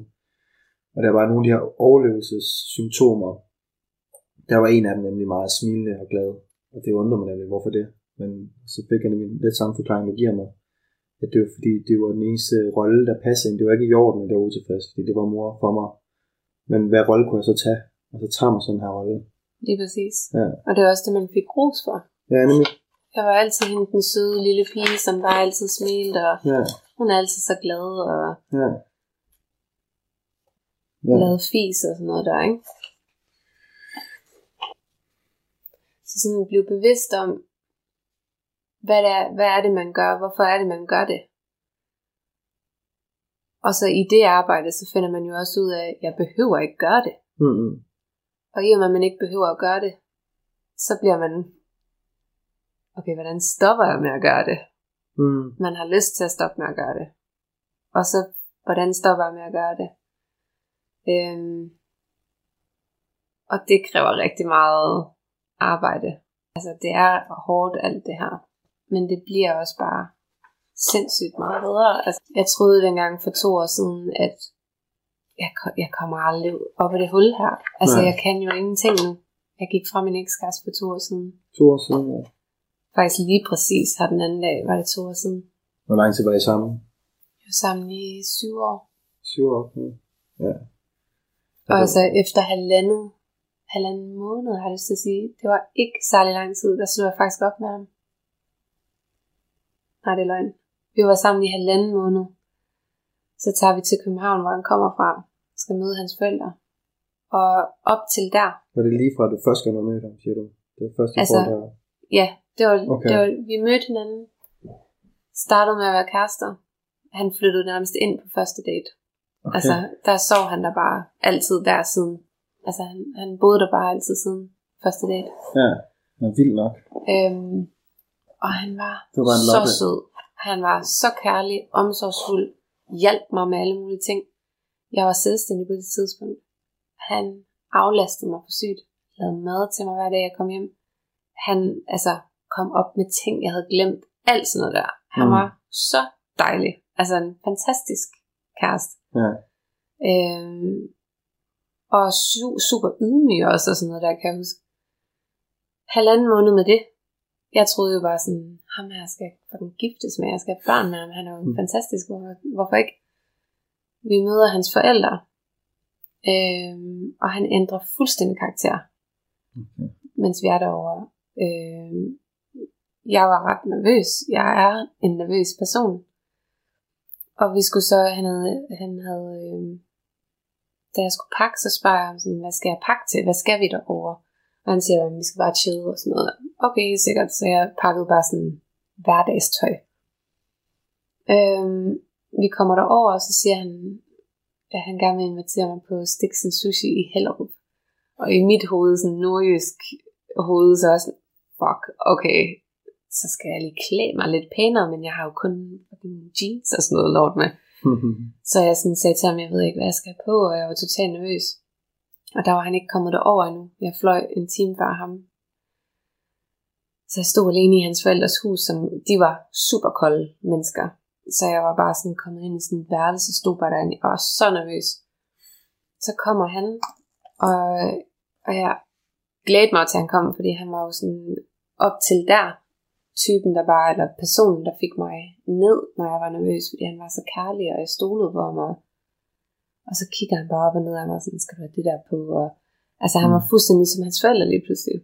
Og der var nogle af de her overlevelsessymptomer. Der var en af dem nemlig meget smilende og glad. Og det undrer mig nemlig, hvorfor det. Men så fik jeg nemlig lidt samme forklaring, du giver mig. At det var fordi, det var den eneste rolle, der passede ind. Det var ikke i orden, at det var utilfreds, fordi det var mor for mig. Men hvad rolle kunne jeg så tage? Og så tager man sådan her rolle. Lige præcis. Ja. Og det er også det, man fik ros for. Ja, nemlig. Jeg var altid hende den søde lille pige, som bare altid smilte og Ja, Hun er altid så glad og Ja. Ja. Lavet fis og sådan noget der, ikke? Så sådan blive bevidst om, hvad, det er, hvad er det, man gør? Hvorfor er det, man gør det? Og så i det arbejde, så finder man jo også ud af, at jeg behøver ikke gøre det. Mm-hmm. Og i og med, at man ikke behøver at gøre det, så bliver man, okay, hvordan stopper jeg med at gøre det? Mm. Man har lyst til at stoppe med at gøre det. Og så, hvordan stopper jeg med at gøre det? Øhm, og det kræver rigtig meget arbejde. Altså, det er hårdt alt det her. Men det bliver også bare sindssygt meget bedre. Altså, jeg troede dengang for to år siden, at jeg, jeg kommer aldrig op af det hul her. Altså, Nej. jeg kan jo ingenting nu. Jeg gik fra min ekskæreste for to år siden. To år siden, ja. Faktisk lige præcis her den anden dag, var det to år siden. Hvor lang tid var I sammen? Vi var sammen i syv år. Syv år, okay. Ja. Og altså efter halvandet, halvanden måned, har jeg lyst til at sige, det var ikke særlig lang tid, der slog jeg faktisk op med ham. Nej, det er løgn. Vi var sammen i halvanden måned. Så tager vi til København, hvor han kommer fra, skal møde hans forældre. Og op til der, Var det lige fra, du første gang mødte ham, siger du? Det var første altså, der... ja, det var, Okay. det var, vi mødte hinanden, startede med at være kærester. Han flyttede nærmest ind på første date. Okay. Altså, der sov han der bare altid der siden. Altså, han, han boede der bare altid siden første date. Ja, det var vildt nok. Øhm, og han var, Det var en så sød. Han var så kærlig, omsorgsfuld, hjalp mig med alle mulige ting. Jeg var selvstændig på det tidspunkt. Han aflastede mig for sygt. Lavede mad til mig hver dag, jeg kom hjem. Han altså, kom op med ting, jeg havde glemt. Alt sådan noget der. Han Mm. var så dejlig. Altså en fantastisk kæreste. Ja. Øhm, og su- super ydmyg også og sådan noget der, kan jeg huske. Halvanden måned med det. Jeg troede jo bare sådan, ham her skal fucking giftes med, jeg skal have børn med ham, han er jo Mm. fantastisk, hvorfor, hvorfor ikke? Vi møder hans forældre, øhm, og han ændrer fuldstændig karakter, Okay. mens vi er derovre. Øhm, jeg var ret nervøs. Jeg er en nervøs person. Og vi skulle så, han havde, han havde øh, da jeg skulle pakke, så spørger jeg ham sådan, hvad skal jeg pakke til? Hvad skal vi derovre? Og han siger, at vi skal bare chill og sådan noget. Okay, sikkert. Så jeg pakkede bare sådan hverdagstøj. Øhm, vi kommer derover, og så siger han, at han gerne vil invitere mig på Stiksen Sushi i Hellerup. Og i mit hoved, sådan nordjysk hoved, så er jeg sådan, fuck, okay, så skal jeg lige klæde mig lidt pænere, men jeg har jo kun jeans og sådan noget lort med. (laughs) Så jeg sådan sagde til ham, jeg ved ikke, hvad jeg skal på, og jeg var totalt nervøs. Og der var han ikke kommet derover endnu. Jeg fløj en time før ham. Så jeg stod alene i hans forældres hus, som de var super kolde mennesker. Så jeg var bare sådan kommet ind i sådan et værelse, stod bare derinde, og var så nervøs. Så kommer han, og, og jeg glædede mig til, at han kom, fordi han var jo sådan op til der, typen, der bare, eller personen, der fik mig ned, når jeg var nervøs, fordi han var så kærlig, og jeg stolede på ham, og, så kigger han bare op og ned af mig, sådan, skal du have det der på, og altså han var fuldstændig som hans forældre lige pludselig.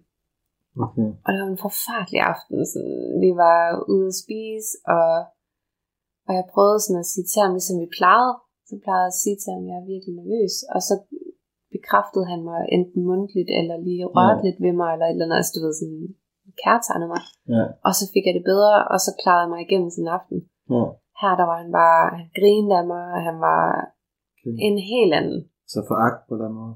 okay. Og det var en forfærdelig aften. Sådan, vi var ude at spise, og, og jeg prøvede sådan at sige til ham, ligesom vi plejede. Så plejede jeg at sige til ham, at jeg er virkelig nervøs. Og så bekræftede han mig enten mundtligt, eller lige rørte Ja. lidt ved mig, eller et eller andet, altså du ved, sådan kærtegnede mig. Ja, Og så fik jeg det bedre, og så klarede jeg mig igennem sådan en aften. ja. Her der var han bare, han grinede af mig, og han var Okay. en helt anden. Så foragt på den måde.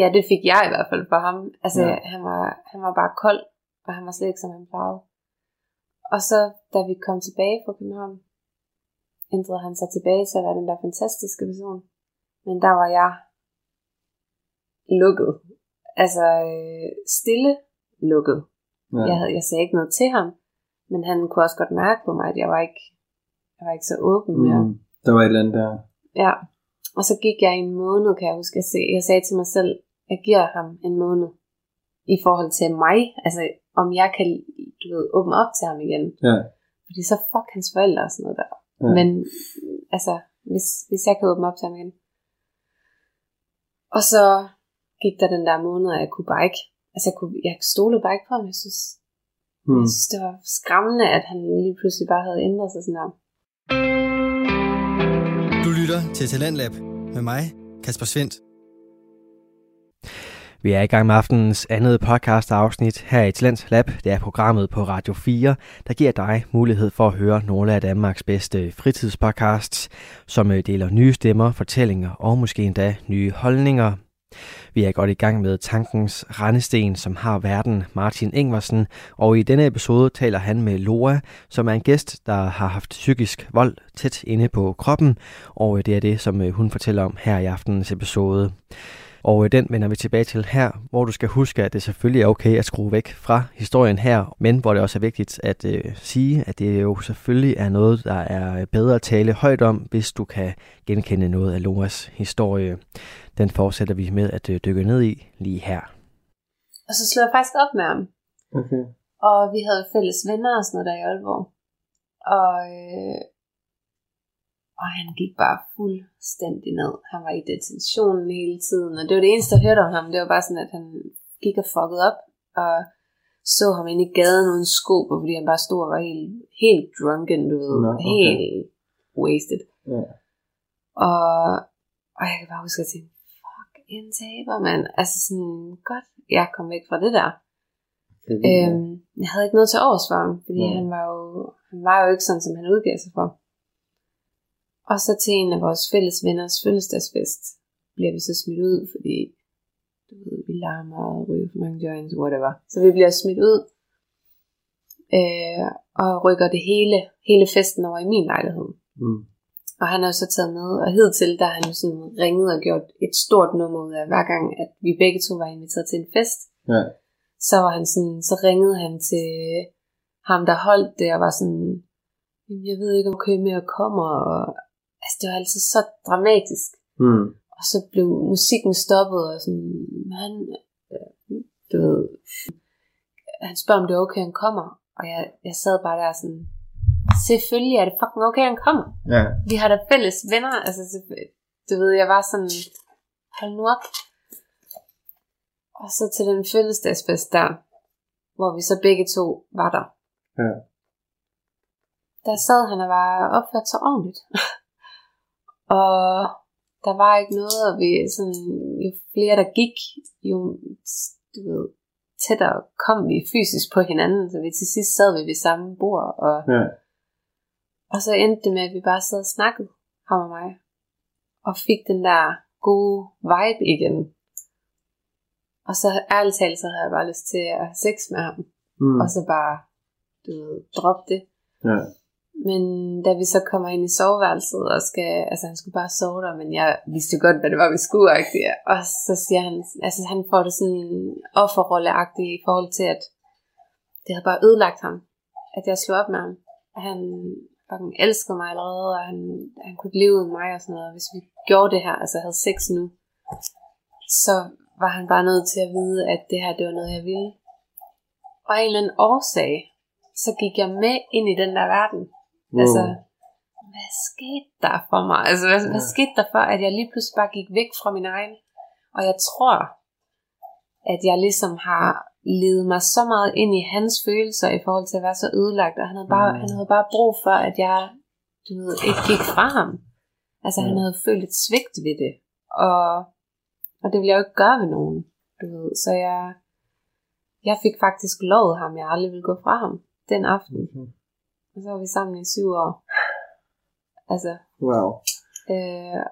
Ja, det fik jeg i hvert fald for ham. Altså, Ja. ja. han, var, han var bare kold, og han var slet ikke, som han plejede. Og så, da vi kom tilbage fra København, ændrede han sig tilbage til at være den der fantastiske person. Men der var jeg lukket. Altså, øh, stille lukket. Ja. Jeg, havde, jeg sagde ikke noget til ham, men han kunne også godt mærke på mig, at jeg var ikke, jeg var ikke så åben mere. Mm. Der var et eller andet der. Ja, og så gik jeg en måned, kan jeg huske. Jeg, se, jeg sagde til mig selv, jeg giver ham en måned i forhold til mig. Altså, om jeg kan, du ved, åbne op til ham igen. Ja. Fordi så fuck hans forældre og sådan noget der. Ja. Ja. Men, altså, hvis, hvis jeg kan åbne op til ham igen. Og så gik der den der måned, og jeg kunne bare ikke, altså jeg, kunne, jeg stolede bare ikke på ham. Jeg synes, Hmm. jeg synes, det var skræmmende, at han lige pludselig bare havde ændret sig sådan der. lytter til Talentlab med mig, Kasper Svendt. Vi er i gang med aftenens andet podcast afsnit her i Talents Lab. Det er programmet på Radio 4, der giver dig mulighed for at høre nogle af Danmarks bedste fritidspodcasts, som øh, deler nye stemmer, fortællinger og måske endda nye holdninger. Vi er godt i gang med tankens rendesten, som har verden Martin Ingvarsen, og i denne episode taler han med Loa, som er en gæst, der har haft psykisk vold tæt inde på kroppen, og det er det, som øh, hun fortæller om her i aftenens episode. Og øh, den vender vi tilbage til her, hvor du skal huske, at det selvfølgelig er okay at skrue væk fra historien her, men hvor det også er vigtigt at øh, sige, at det jo selvfølgelig er noget, der er bedre at tale højt om, hvis du kan genkende noget af Loas historie. Den fortsætter vi med at øh, dykke ned i lige her. Og så slog jeg faktisk op med ham. Okay. Og vi havde fælles venner og sådan noget der i Aalborg. Og, øh, og han gik bare fuldstændig ned. Han var i detentionen hele tiden. Og det var det eneste, jeg hørte om ham. Det var bare sådan, at han gik og fuckede op. Og så ham ind i gaden uden sko på, fordi han bare stod og var helt, helt drunken, du ved. Nå, okay. Helt wasted. Ja. Og, og jeg kan bare huske at tænke, fuck, en taber, mand. Altså sådan, godt, jeg kom væk fra det der. Det Øhm, jeg havde ikke noget til års for ham, fordi Nej. han var, jo, han var jo ikke sådan, som han udgav sig for. Og så til en af vores fælles venners fødselsdagsfest bliver vi så smidt ud, fordi du ved, vi larmer og ryger for mange joints, whatever. Så vi bliver smidt ud øh, og rykker det hele, hele festen over i min lejlighed. Mm. Og han er jo så taget med, og hidtil der har han jo sådan ringet og gjort et stort nummer ud af, hver gang at vi begge to var inviteret til en fest, Ja. så var han sådan, så ringede han til ham, der holdt det, og var sådan, "Jamen, jeg ved ikke, om kø med kommer, og altså, det var altid så dramatisk. Mm. Og så blev musikken stoppet, og sådan, han, du ved, han spørger, om det er okay, han kommer, og jeg, jeg sad bare der sådan, selvfølgelig er det fucking okay, han kommer. Ja. Vi har da fælles venner, altså, så- du ved, jeg var sådan, hold nu op. Og så til den fødselsdagsfest der, hvor vi så begge to var der. Ja. Der sad han og var opført så ordentligt. (laughs) og der var ikke noget, og vi sådan, jo flere der gik, jo du ved, tættere kom vi fysisk på hinanden, så vi til sidst sad vi ved samme bord, og Ja. og så endte det med, at vi bare sad og snakkede, ham og mig. Og fik den der gode vibe igen. Og så ærligt talt, så havde jeg bare lyst til at have sex med ham. Mm. Og så bare, du ved, droppe det. Ja. Men da vi så kommer ind i soveværelset, og skal, altså han skulle bare sove der, men jeg vidste jo godt, hvad det var, vi skulle, Ikke? og så siger han, altså han får det sådan offerrolleagtigt i forhold til, at det havde bare ødelagt ham, at jeg slog op med ham. At han fucking elskede mig allerede, og han, han kunne ikke leve uden mig og sådan noget. Hvis vi gjorde det her, altså havde sex nu, så var han bare nødt til at vide, at det her, det var noget, jeg ville. Og af en eller anden årsag, så gik jeg med ind i den der verden. Wow. Altså, hvad skete der for mig? Altså, hvad, ja. hvad skete der for, at jeg lige pludselig bare gik væk fra min egen? Og jeg tror, at jeg ligesom har ledet mig så meget ind i hans følelser i forhold til at være så ødelagt, og han havde bare, Mm. han havde bare brug for, at jeg du ved, ikke gik fra ham. Altså, han Mm. havde følt et svigt ved det. Og, og det ville jeg jo ikke gøre ved nogen, du ved. Så jeg, jeg fik faktisk lovet ham, jeg aldrig ville gå fra ham den aften. Okay. Og så var vi sammen i syv år. Altså, Wow. øh,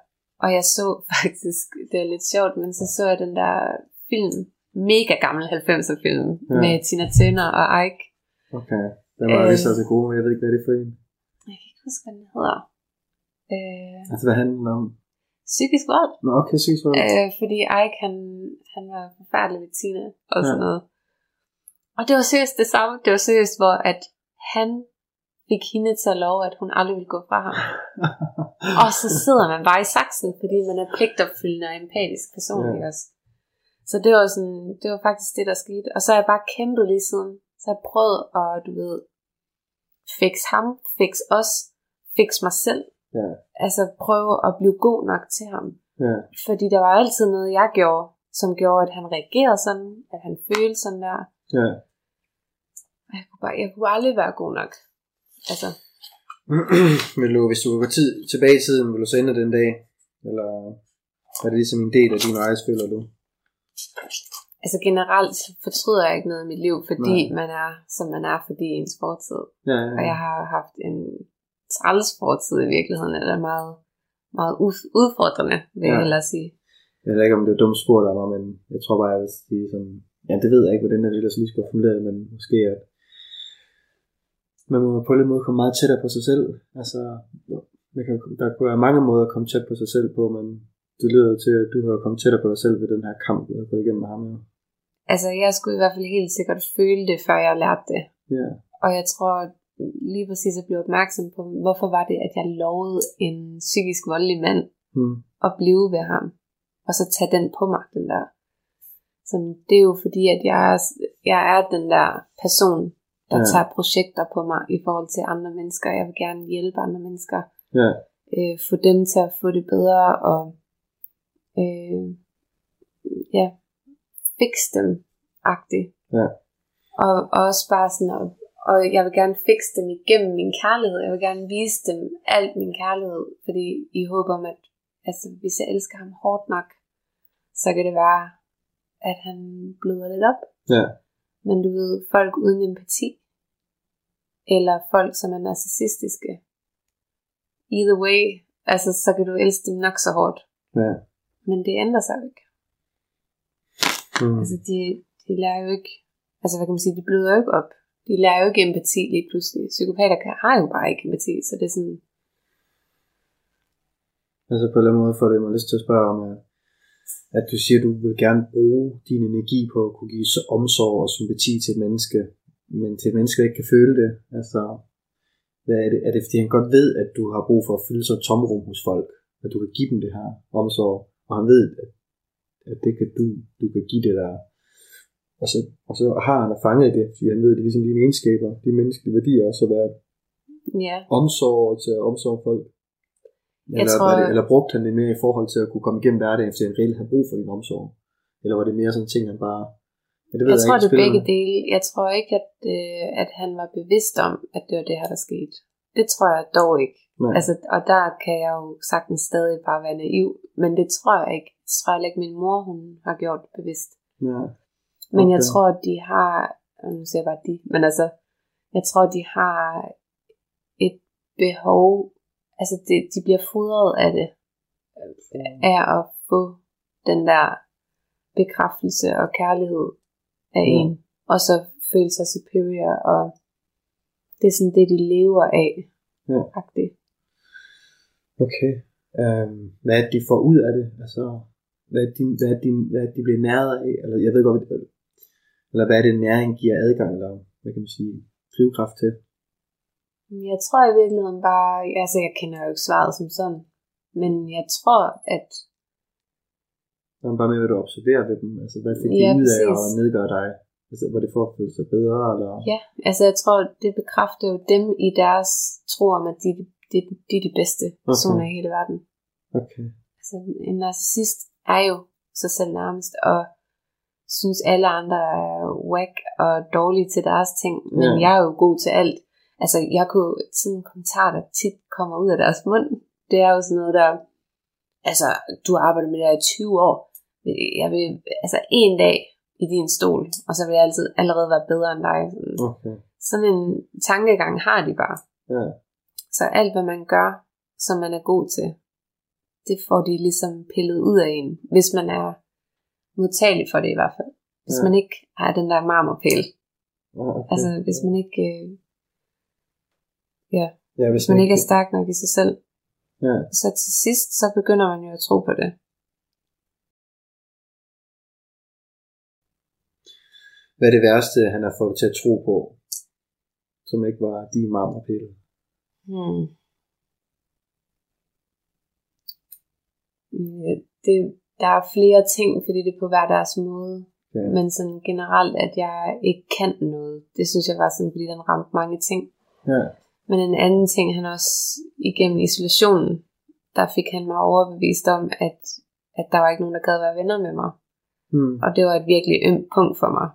og jeg så (laughs) faktisk, det er lidt sjovt, men så så jeg den der film, mega gammel 90'er film, Ja. med Tina Turner og Ike. Okay. Den var Øh. vist også god, men jeg ved ikke, hvad det er for en. Jeg kan ikke huske, hvad den hedder. Øh, Altså, hvad handler den om? psykisk vold. Nå, okay, sygt for Øh, fordi Ike, han, han var forfærdelig ved Tina og sådan Ja. noget. Og det var seriøst det samme. Det var seriøst, hvor at han fik hende til at love, at hun aldrig ville gå fra ham. Og så sidder man bare i saksen, fordi man er pligtopfyldende og empatisk person, Ja. ikke også? Så det var, sådan, det var faktisk det, der skete. Og så har jeg bare kæmpet lige siden. Så har jeg prøvet at, du ved, fix ham, fix os, fix mig selv. Ja. Altså prøve at blive god nok til ham. Ja. Fordi der var altid noget, jeg gjorde, som gjorde, at han reagerede sådan, at han følte sådan der. Ja. Jeg kunne, bare, jeg kunne aldrig være god nok. Altså, (clears throat) vil du, hvis du går tid, tilbage i tiden, vil du så ændre den dag? Eller er det ligesom en del af din rejse, føler du? Altså generelt fortryder jeg ikke noget i mit liv, fordi Nej. man er, som man er, fordi ens fortid. Ja, ja, Og jeg har haft en træls fortid i virkeligheden, eller meget, meget ud- udfordrende, vil jeg Ja. hellere sige. Jeg ved ikke, om det er dumt spurgt af mig, men jeg tror bare, jeg vil sige sådan... Ja, det ved jeg ikke, hvordan det ellers lige skulle have men måske at man må på en eller måde komme meget tættere på sig selv. Altså, man kan, der kunne være mange måder at komme tæt på sig selv på, men det lyder til, at du har kommet tættere på dig selv ved den her kamp, du har gået igennem med ham. Jo. Altså, jeg skulle i hvert fald helt sikkert føle det, før jeg lærte det. Ja, Og jeg tror lige præcis at blive opmærksom på, hvorfor var det, at jeg lovede en psykisk voldelig mand hmm. at blive ved ham. Og så tage den på mig, den der. Så det er jo fordi, at jeg er, jeg er den der person, der Ja. tager projekter på mig i forhold til andre mennesker. Jeg vil gerne hjælpe andre mennesker. ja, Øh, få dem til at få det bedre og øh, ja, fikse dem agtigt. Ja. Og, og også bare sådan, og, og jeg vil gerne fikse dem igennem min kærlighed. Jeg vil gerne vise dem alt min kærlighed, fordi i håb om, at altså, hvis jeg elsker ham hårdt nok, så kan det være, at han bløder lidt op. ja, Men du ved, folk uden empati, eller folk, som er narcissistiske, either way, altså, så kan du elske dem nok så hårdt. ja. Men det ændrer sig jo ikke. Hmm. Altså, de, de lærer jo ikke, altså hvad kan man sige, de bløder jo ikke op. De lærer jo ikke empati lige pludselig. Psykopater kan, har jo bare ikke empati, så det er sådan, Altså på en eller anden måde får det mig lyst til at spørge om, at, at du siger, at du vil gerne bruge din energi på at kunne give omsorg og sympati til et menneske, men til et menneske, der ikke kan føle det. Altså, hvad er det? Er det fordi han godt ved, at du har brug for at fylde så et tomrum hos folk, at du kan give dem det her omsorg, og han ved, at, at det kan du, du kan give det der. Og så, og så har han fanget det, fordi han ved, at det er ligesom dine egenskaber, de menneskelige værdier også at være ja. omsorg til at omsorg folk? Jeg Eller, tror- var det, eller brugte han det mere i forhold til at kunne komme igennem hverdagen, fordi han reelt havde brug for din omsorg? Eller var det mere sådan ting, han bare... Ja, det ved Jeg jeg, tror, ikke, det er begge dele. Jeg tror ikke, at, øh, at han var bevidst om, at det var det her, der skete. Det tror jeg dog ikke. Nej. Altså, og der kan jeg jo sagtens stadig bare være naiv. Men det tror jeg ikke. Det tror jeg ikke, min mor hun har gjort bevidst. ja. Men okay. jeg Okay. tror, at de har, nu siger jeg bare de, men altså, jeg tror, de har et behov, altså det, de bliver fodret af det, af at få den der bekræftelse og kærlighed af Ja. en, og så føle sig superior, og det er sådan det, de lever af. Ja. Agtigt. Okay. Um, hvad er det, de får ud af det? Altså, hvad er, din, hvad, er din, hvad er de bliver næret af? Eller jeg ved godt, hvad det, eller hvad er det, næring giver adgang, eller hvad kan man sige, drivkraft til? Jeg tror i virkeligheden bare, altså jeg kender jo ikke svaret som sådan, men jeg tror, at man bare med, hvad du observerer ved dem. Altså, hvad fik de Ja, ud af at nedgøre dig? Altså, var det for at føle sig bedre, eller? Ja, altså jeg tror, det bekræfter jo dem i deres tro om, at de, de, de er de bedste personer Okay. i hele verden. Okay. Altså en narcissist er jo sig selv nærmest, og synes alle andre er whack og dårlige til deres ting, men Ja. jeg er jo god til alt. Altså jeg kunne, sådan en kommentar, der tit kommer ud af deres mund, det er jo sådan noget der, altså du har arbejdet med det her i 20 år, jeg vil, altså en dag i din stol, og så vil jeg altid allerede være bedre end dig. Sådan, Okay. sådan en tankegang har de bare. Ja. Så alt, hvad man gør, som man er god til, det får de ligesom pillet ud af en, hvis man er modtagelig for det i hvert fald. Hvis Ja. ja. man ikke har den der marmorpæl. Ah, okay. Altså, hvis man ikke, øh, ja, hvis hvis man ikke er stærk nok i sig selv, Ja. så til sidst, så begynder man jo at tro på det. Hvad er det værste, han har fået til at tro på, som ikke var din marmorpille? Hmm. Mm, Det, der er flere ting, fordi det er på hver deres måde. Ja. Men sådan generelt, at jeg ikke kan noget, det synes jeg var sådan, fordi den ramte mange ting. Ja. Men en anden ting, han også igennem isolationen, der fik han mig overbevist om, at, at der var ikke nogen, der gad være venner med mig. Hmm. Og det var et virkelig ømt punkt for mig,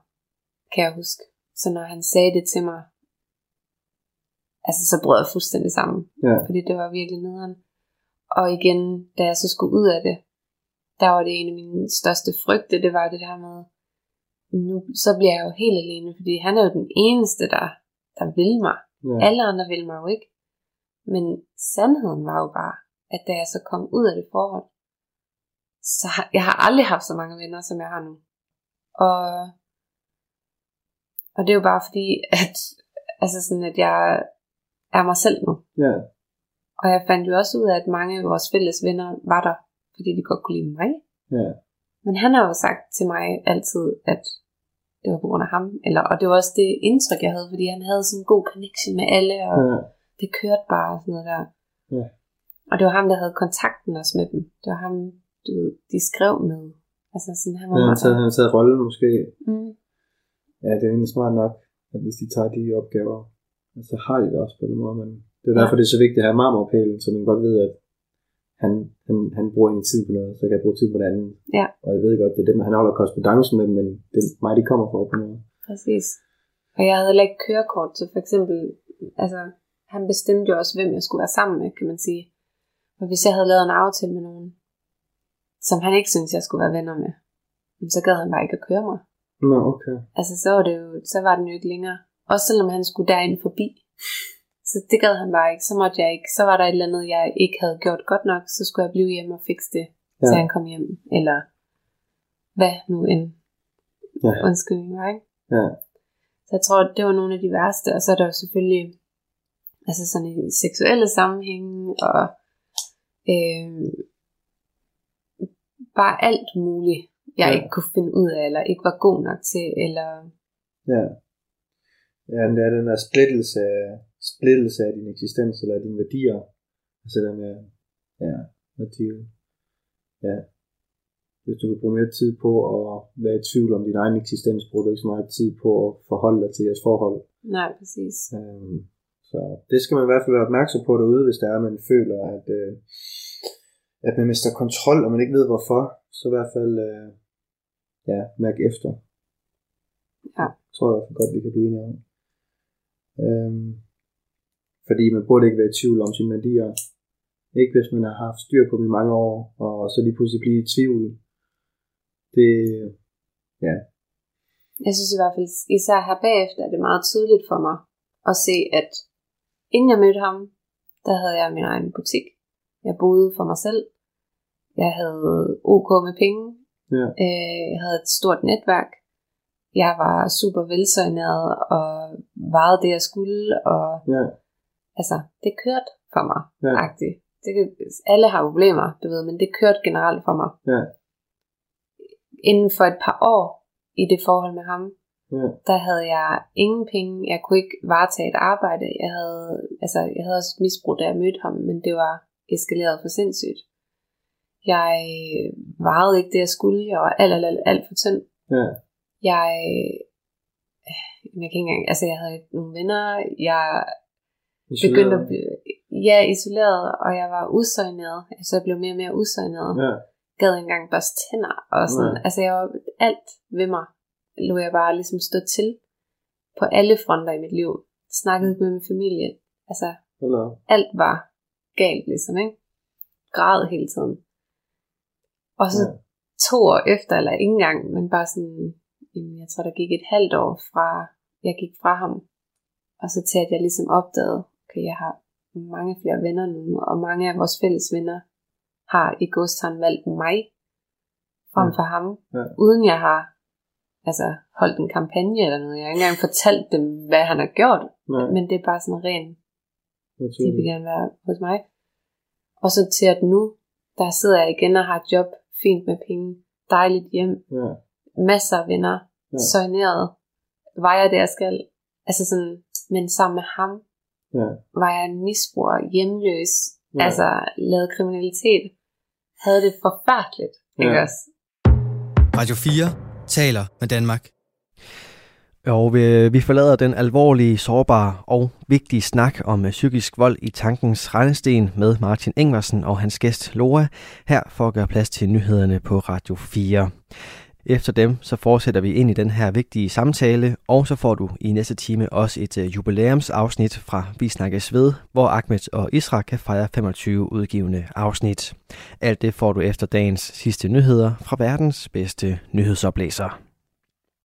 kan jeg huske. Så når han sagde det til mig, altså så brød jeg fuldstændig sammen. Ja. Fordi det var virkelig nederen. Og igen, da jeg så skulle ud af det, der var det en af mine største frygte, det var det her med, nu så bliver jeg jo helt alene, fordi han er jo den eneste, der, der vil mig. Ja. Alle andre vil mig jo ikke. Men sandheden var jo bare, at da jeg så kom ud af det forhold, så har, jeg har aldrig haft så mange venner, som jeg har nu. Og, og det er jo bare fordi, at, altså sådan, at jeg er mig selv nu. Ja. Og jeg fandt jo også ud af, at mange af vores fælles venner var der, fordi de godt kunne lide mig. Ja. Men han har jo sagt til mig altid, at det var på grund af ham. Eller, og det var også det indtryk, jeg havde, fordi han havde sådan en god connection med alle, og Ja. det kørte bare sådan noget der. Ja. Og det var ham, der havde kontakten også med dem. Det var ham, du ved, de skrev med. Altså sådan, han var Han har meget... taget, han taget rollen måske. Mm, Ja, det er egentlig smart nok, at hvis de tager de opgaver, så har de det også på den måde. Men det er Ja. derfor, det er så vigtigt at have marmorpælen, så man godt ved, at han, han, han bruger egentlig tid på noget, så kan jeg bruge tid på det andet. Ja. Og jeg ved godt, det er dem, han holder korrespondancen med, men det er mig, de kommer fra på noget. præcis. Og jeg havde heller ikke kørekort, så for eksempel, altså, han bestemte jo også, hvem jeg skulle være sammen med, kan man sige. Og hvis jeg havde lavet en aftale med nogen, som han ikke syntes, jeg skulle være venner med, så gad han bare ikke at køre mig. Nå, okay. Altså, så var, det jo, så var den jo ikke længere. Også selvom han skulle derind forbi. Så det gad han bare ikke. Så måtte jeg ikke. Så var der et eller andet, jeg ikke havde gjort godt nok. Så skulle jeg blive hjemme og fikse det, ja. til han kom hjem. Eller hvad nu end Ja. undskyldning var, ikke? Ja. Så jeg tror, det var nogle af de værste. Og så er der jo selvfølgelig altså sådan i seksuelle sammenhænge og øh, bare alt muligt, jeg Ja. ikke kunne finde ud af, eller ikke var god nok til, eller Ja. Ja, det er den der splittelse af, splittelse af din eksistens, eller af dine værdier. Altså den der, ja, at de, ja, hvis du vil bruge mere tid på at være i tvivl om din egen eksistens, bruger du ikke så meget tid på at forholde dig til jeres forhold. nej, præcis. Øhm, så det skal man i hvert fald være opmærksom på derude, hvis det er, man føler, at, øh, at man mister kontrol, og man ikke ved hvorfor, så i hvert fald øh, ja, mærk efter. Ja. Jeg tror jeg i hvert fald godt, vi kan blive enige om. Øhm, fordi man burde ikke være i tvivl om sine værdier. Ikke hvis man har haft styr på dem i mange år, og så lige pludselig blive i tvivl. Det, ja, Jeg synes i hvert fald, især her bagefter, er det meget tydeligt for mig at se, at inden jeg mødte ham, der havde jeg min egen butik. Jeg boede for mig selv. Jeg havde OK med penge. ja, Øh, Jeg havde et stort netværk. Jeg var super velsøgneret og vejede det, jeg skulle. Og ja, altså, det kørte for mig. Ja. Agtigt. Det, alle har problemer, du ved, men det kørte generelt for mig. ja, Inden for et par år i det forhold med ham, ja, der havde jeg ingen penge. Jeg kunne ikke varetage et arbejde. Jeg havde, altså, jeg havde også et misbrug, da jeg mødte ham, men det var eskaleret for sindssygt. Jeg varede ikke det, jeg skulle. Jeg var alt, alt, alt, alt for tynd. ja, Jeg, jeg kan ikke engang, altså jeg havde ikke nogen venner. Jeg begyndte at blive, ja, isoleret, og jeg var usøgneret. Altså jeg blev mere og mere usøgneret. Ja, Gad engang børste tænder. Og sådan. Nej. Altså jeg var, alt ved mig lå jeg bare ligesom stå til på alle fronter i mit liv. Snakkede ikke med min familie. Altså eller, alt var galt ligesom, ikke? Græd hele tiden. Og så Ja. to år efter, eller ikke engang, men bare sådan, jeg tror der gik et halvt år fra, jeg gik fra ham, og så til at jeg ligesom opdagede, okay, jeg har mange flere venner nu, og mange af vores fælles venner har i godstegn valgt mig frem for ham, Ja. uden jeg har altså, holdt en kampagne eller noget. Jeg har ikke engang fortalt dem, hvad han har gjort, nej, men det er bare sådan ren de vil gerne være hos mig. Og så til at nu, der sidder jeg igen og har et job, fint med penge, dejligt hjem, Ja, masser af venner, Ja. var jeg det, jeg skal. Altså sådan, men sammen med ham, ja, var jeg en misbruger, hjemløs, Ja. altså lavede kriminalitet, havde det forfærdeligt, ja. ikke også? Radio 4 taler med Danmark. Og vi, vi forlader den alvorlige, sårbare og vigtige snak om øh, psykisk vold i tankens rendesten med Martin Ingvarsen og hans gæst Lora, her for at gøre plads til nyhederne på Radio 4. Efter dem, så fortsætter vi ind i den her vigtige samtale, og så får du i næste time også et øh, jubilæumsafsnit fra Vi Snakkes Ved, hvor Ahmed og Isra kan fejre 25 udgivende afsnit. Alt det får du efter dagens sidste nyheder fra verdens bedste nyhedsoplæser.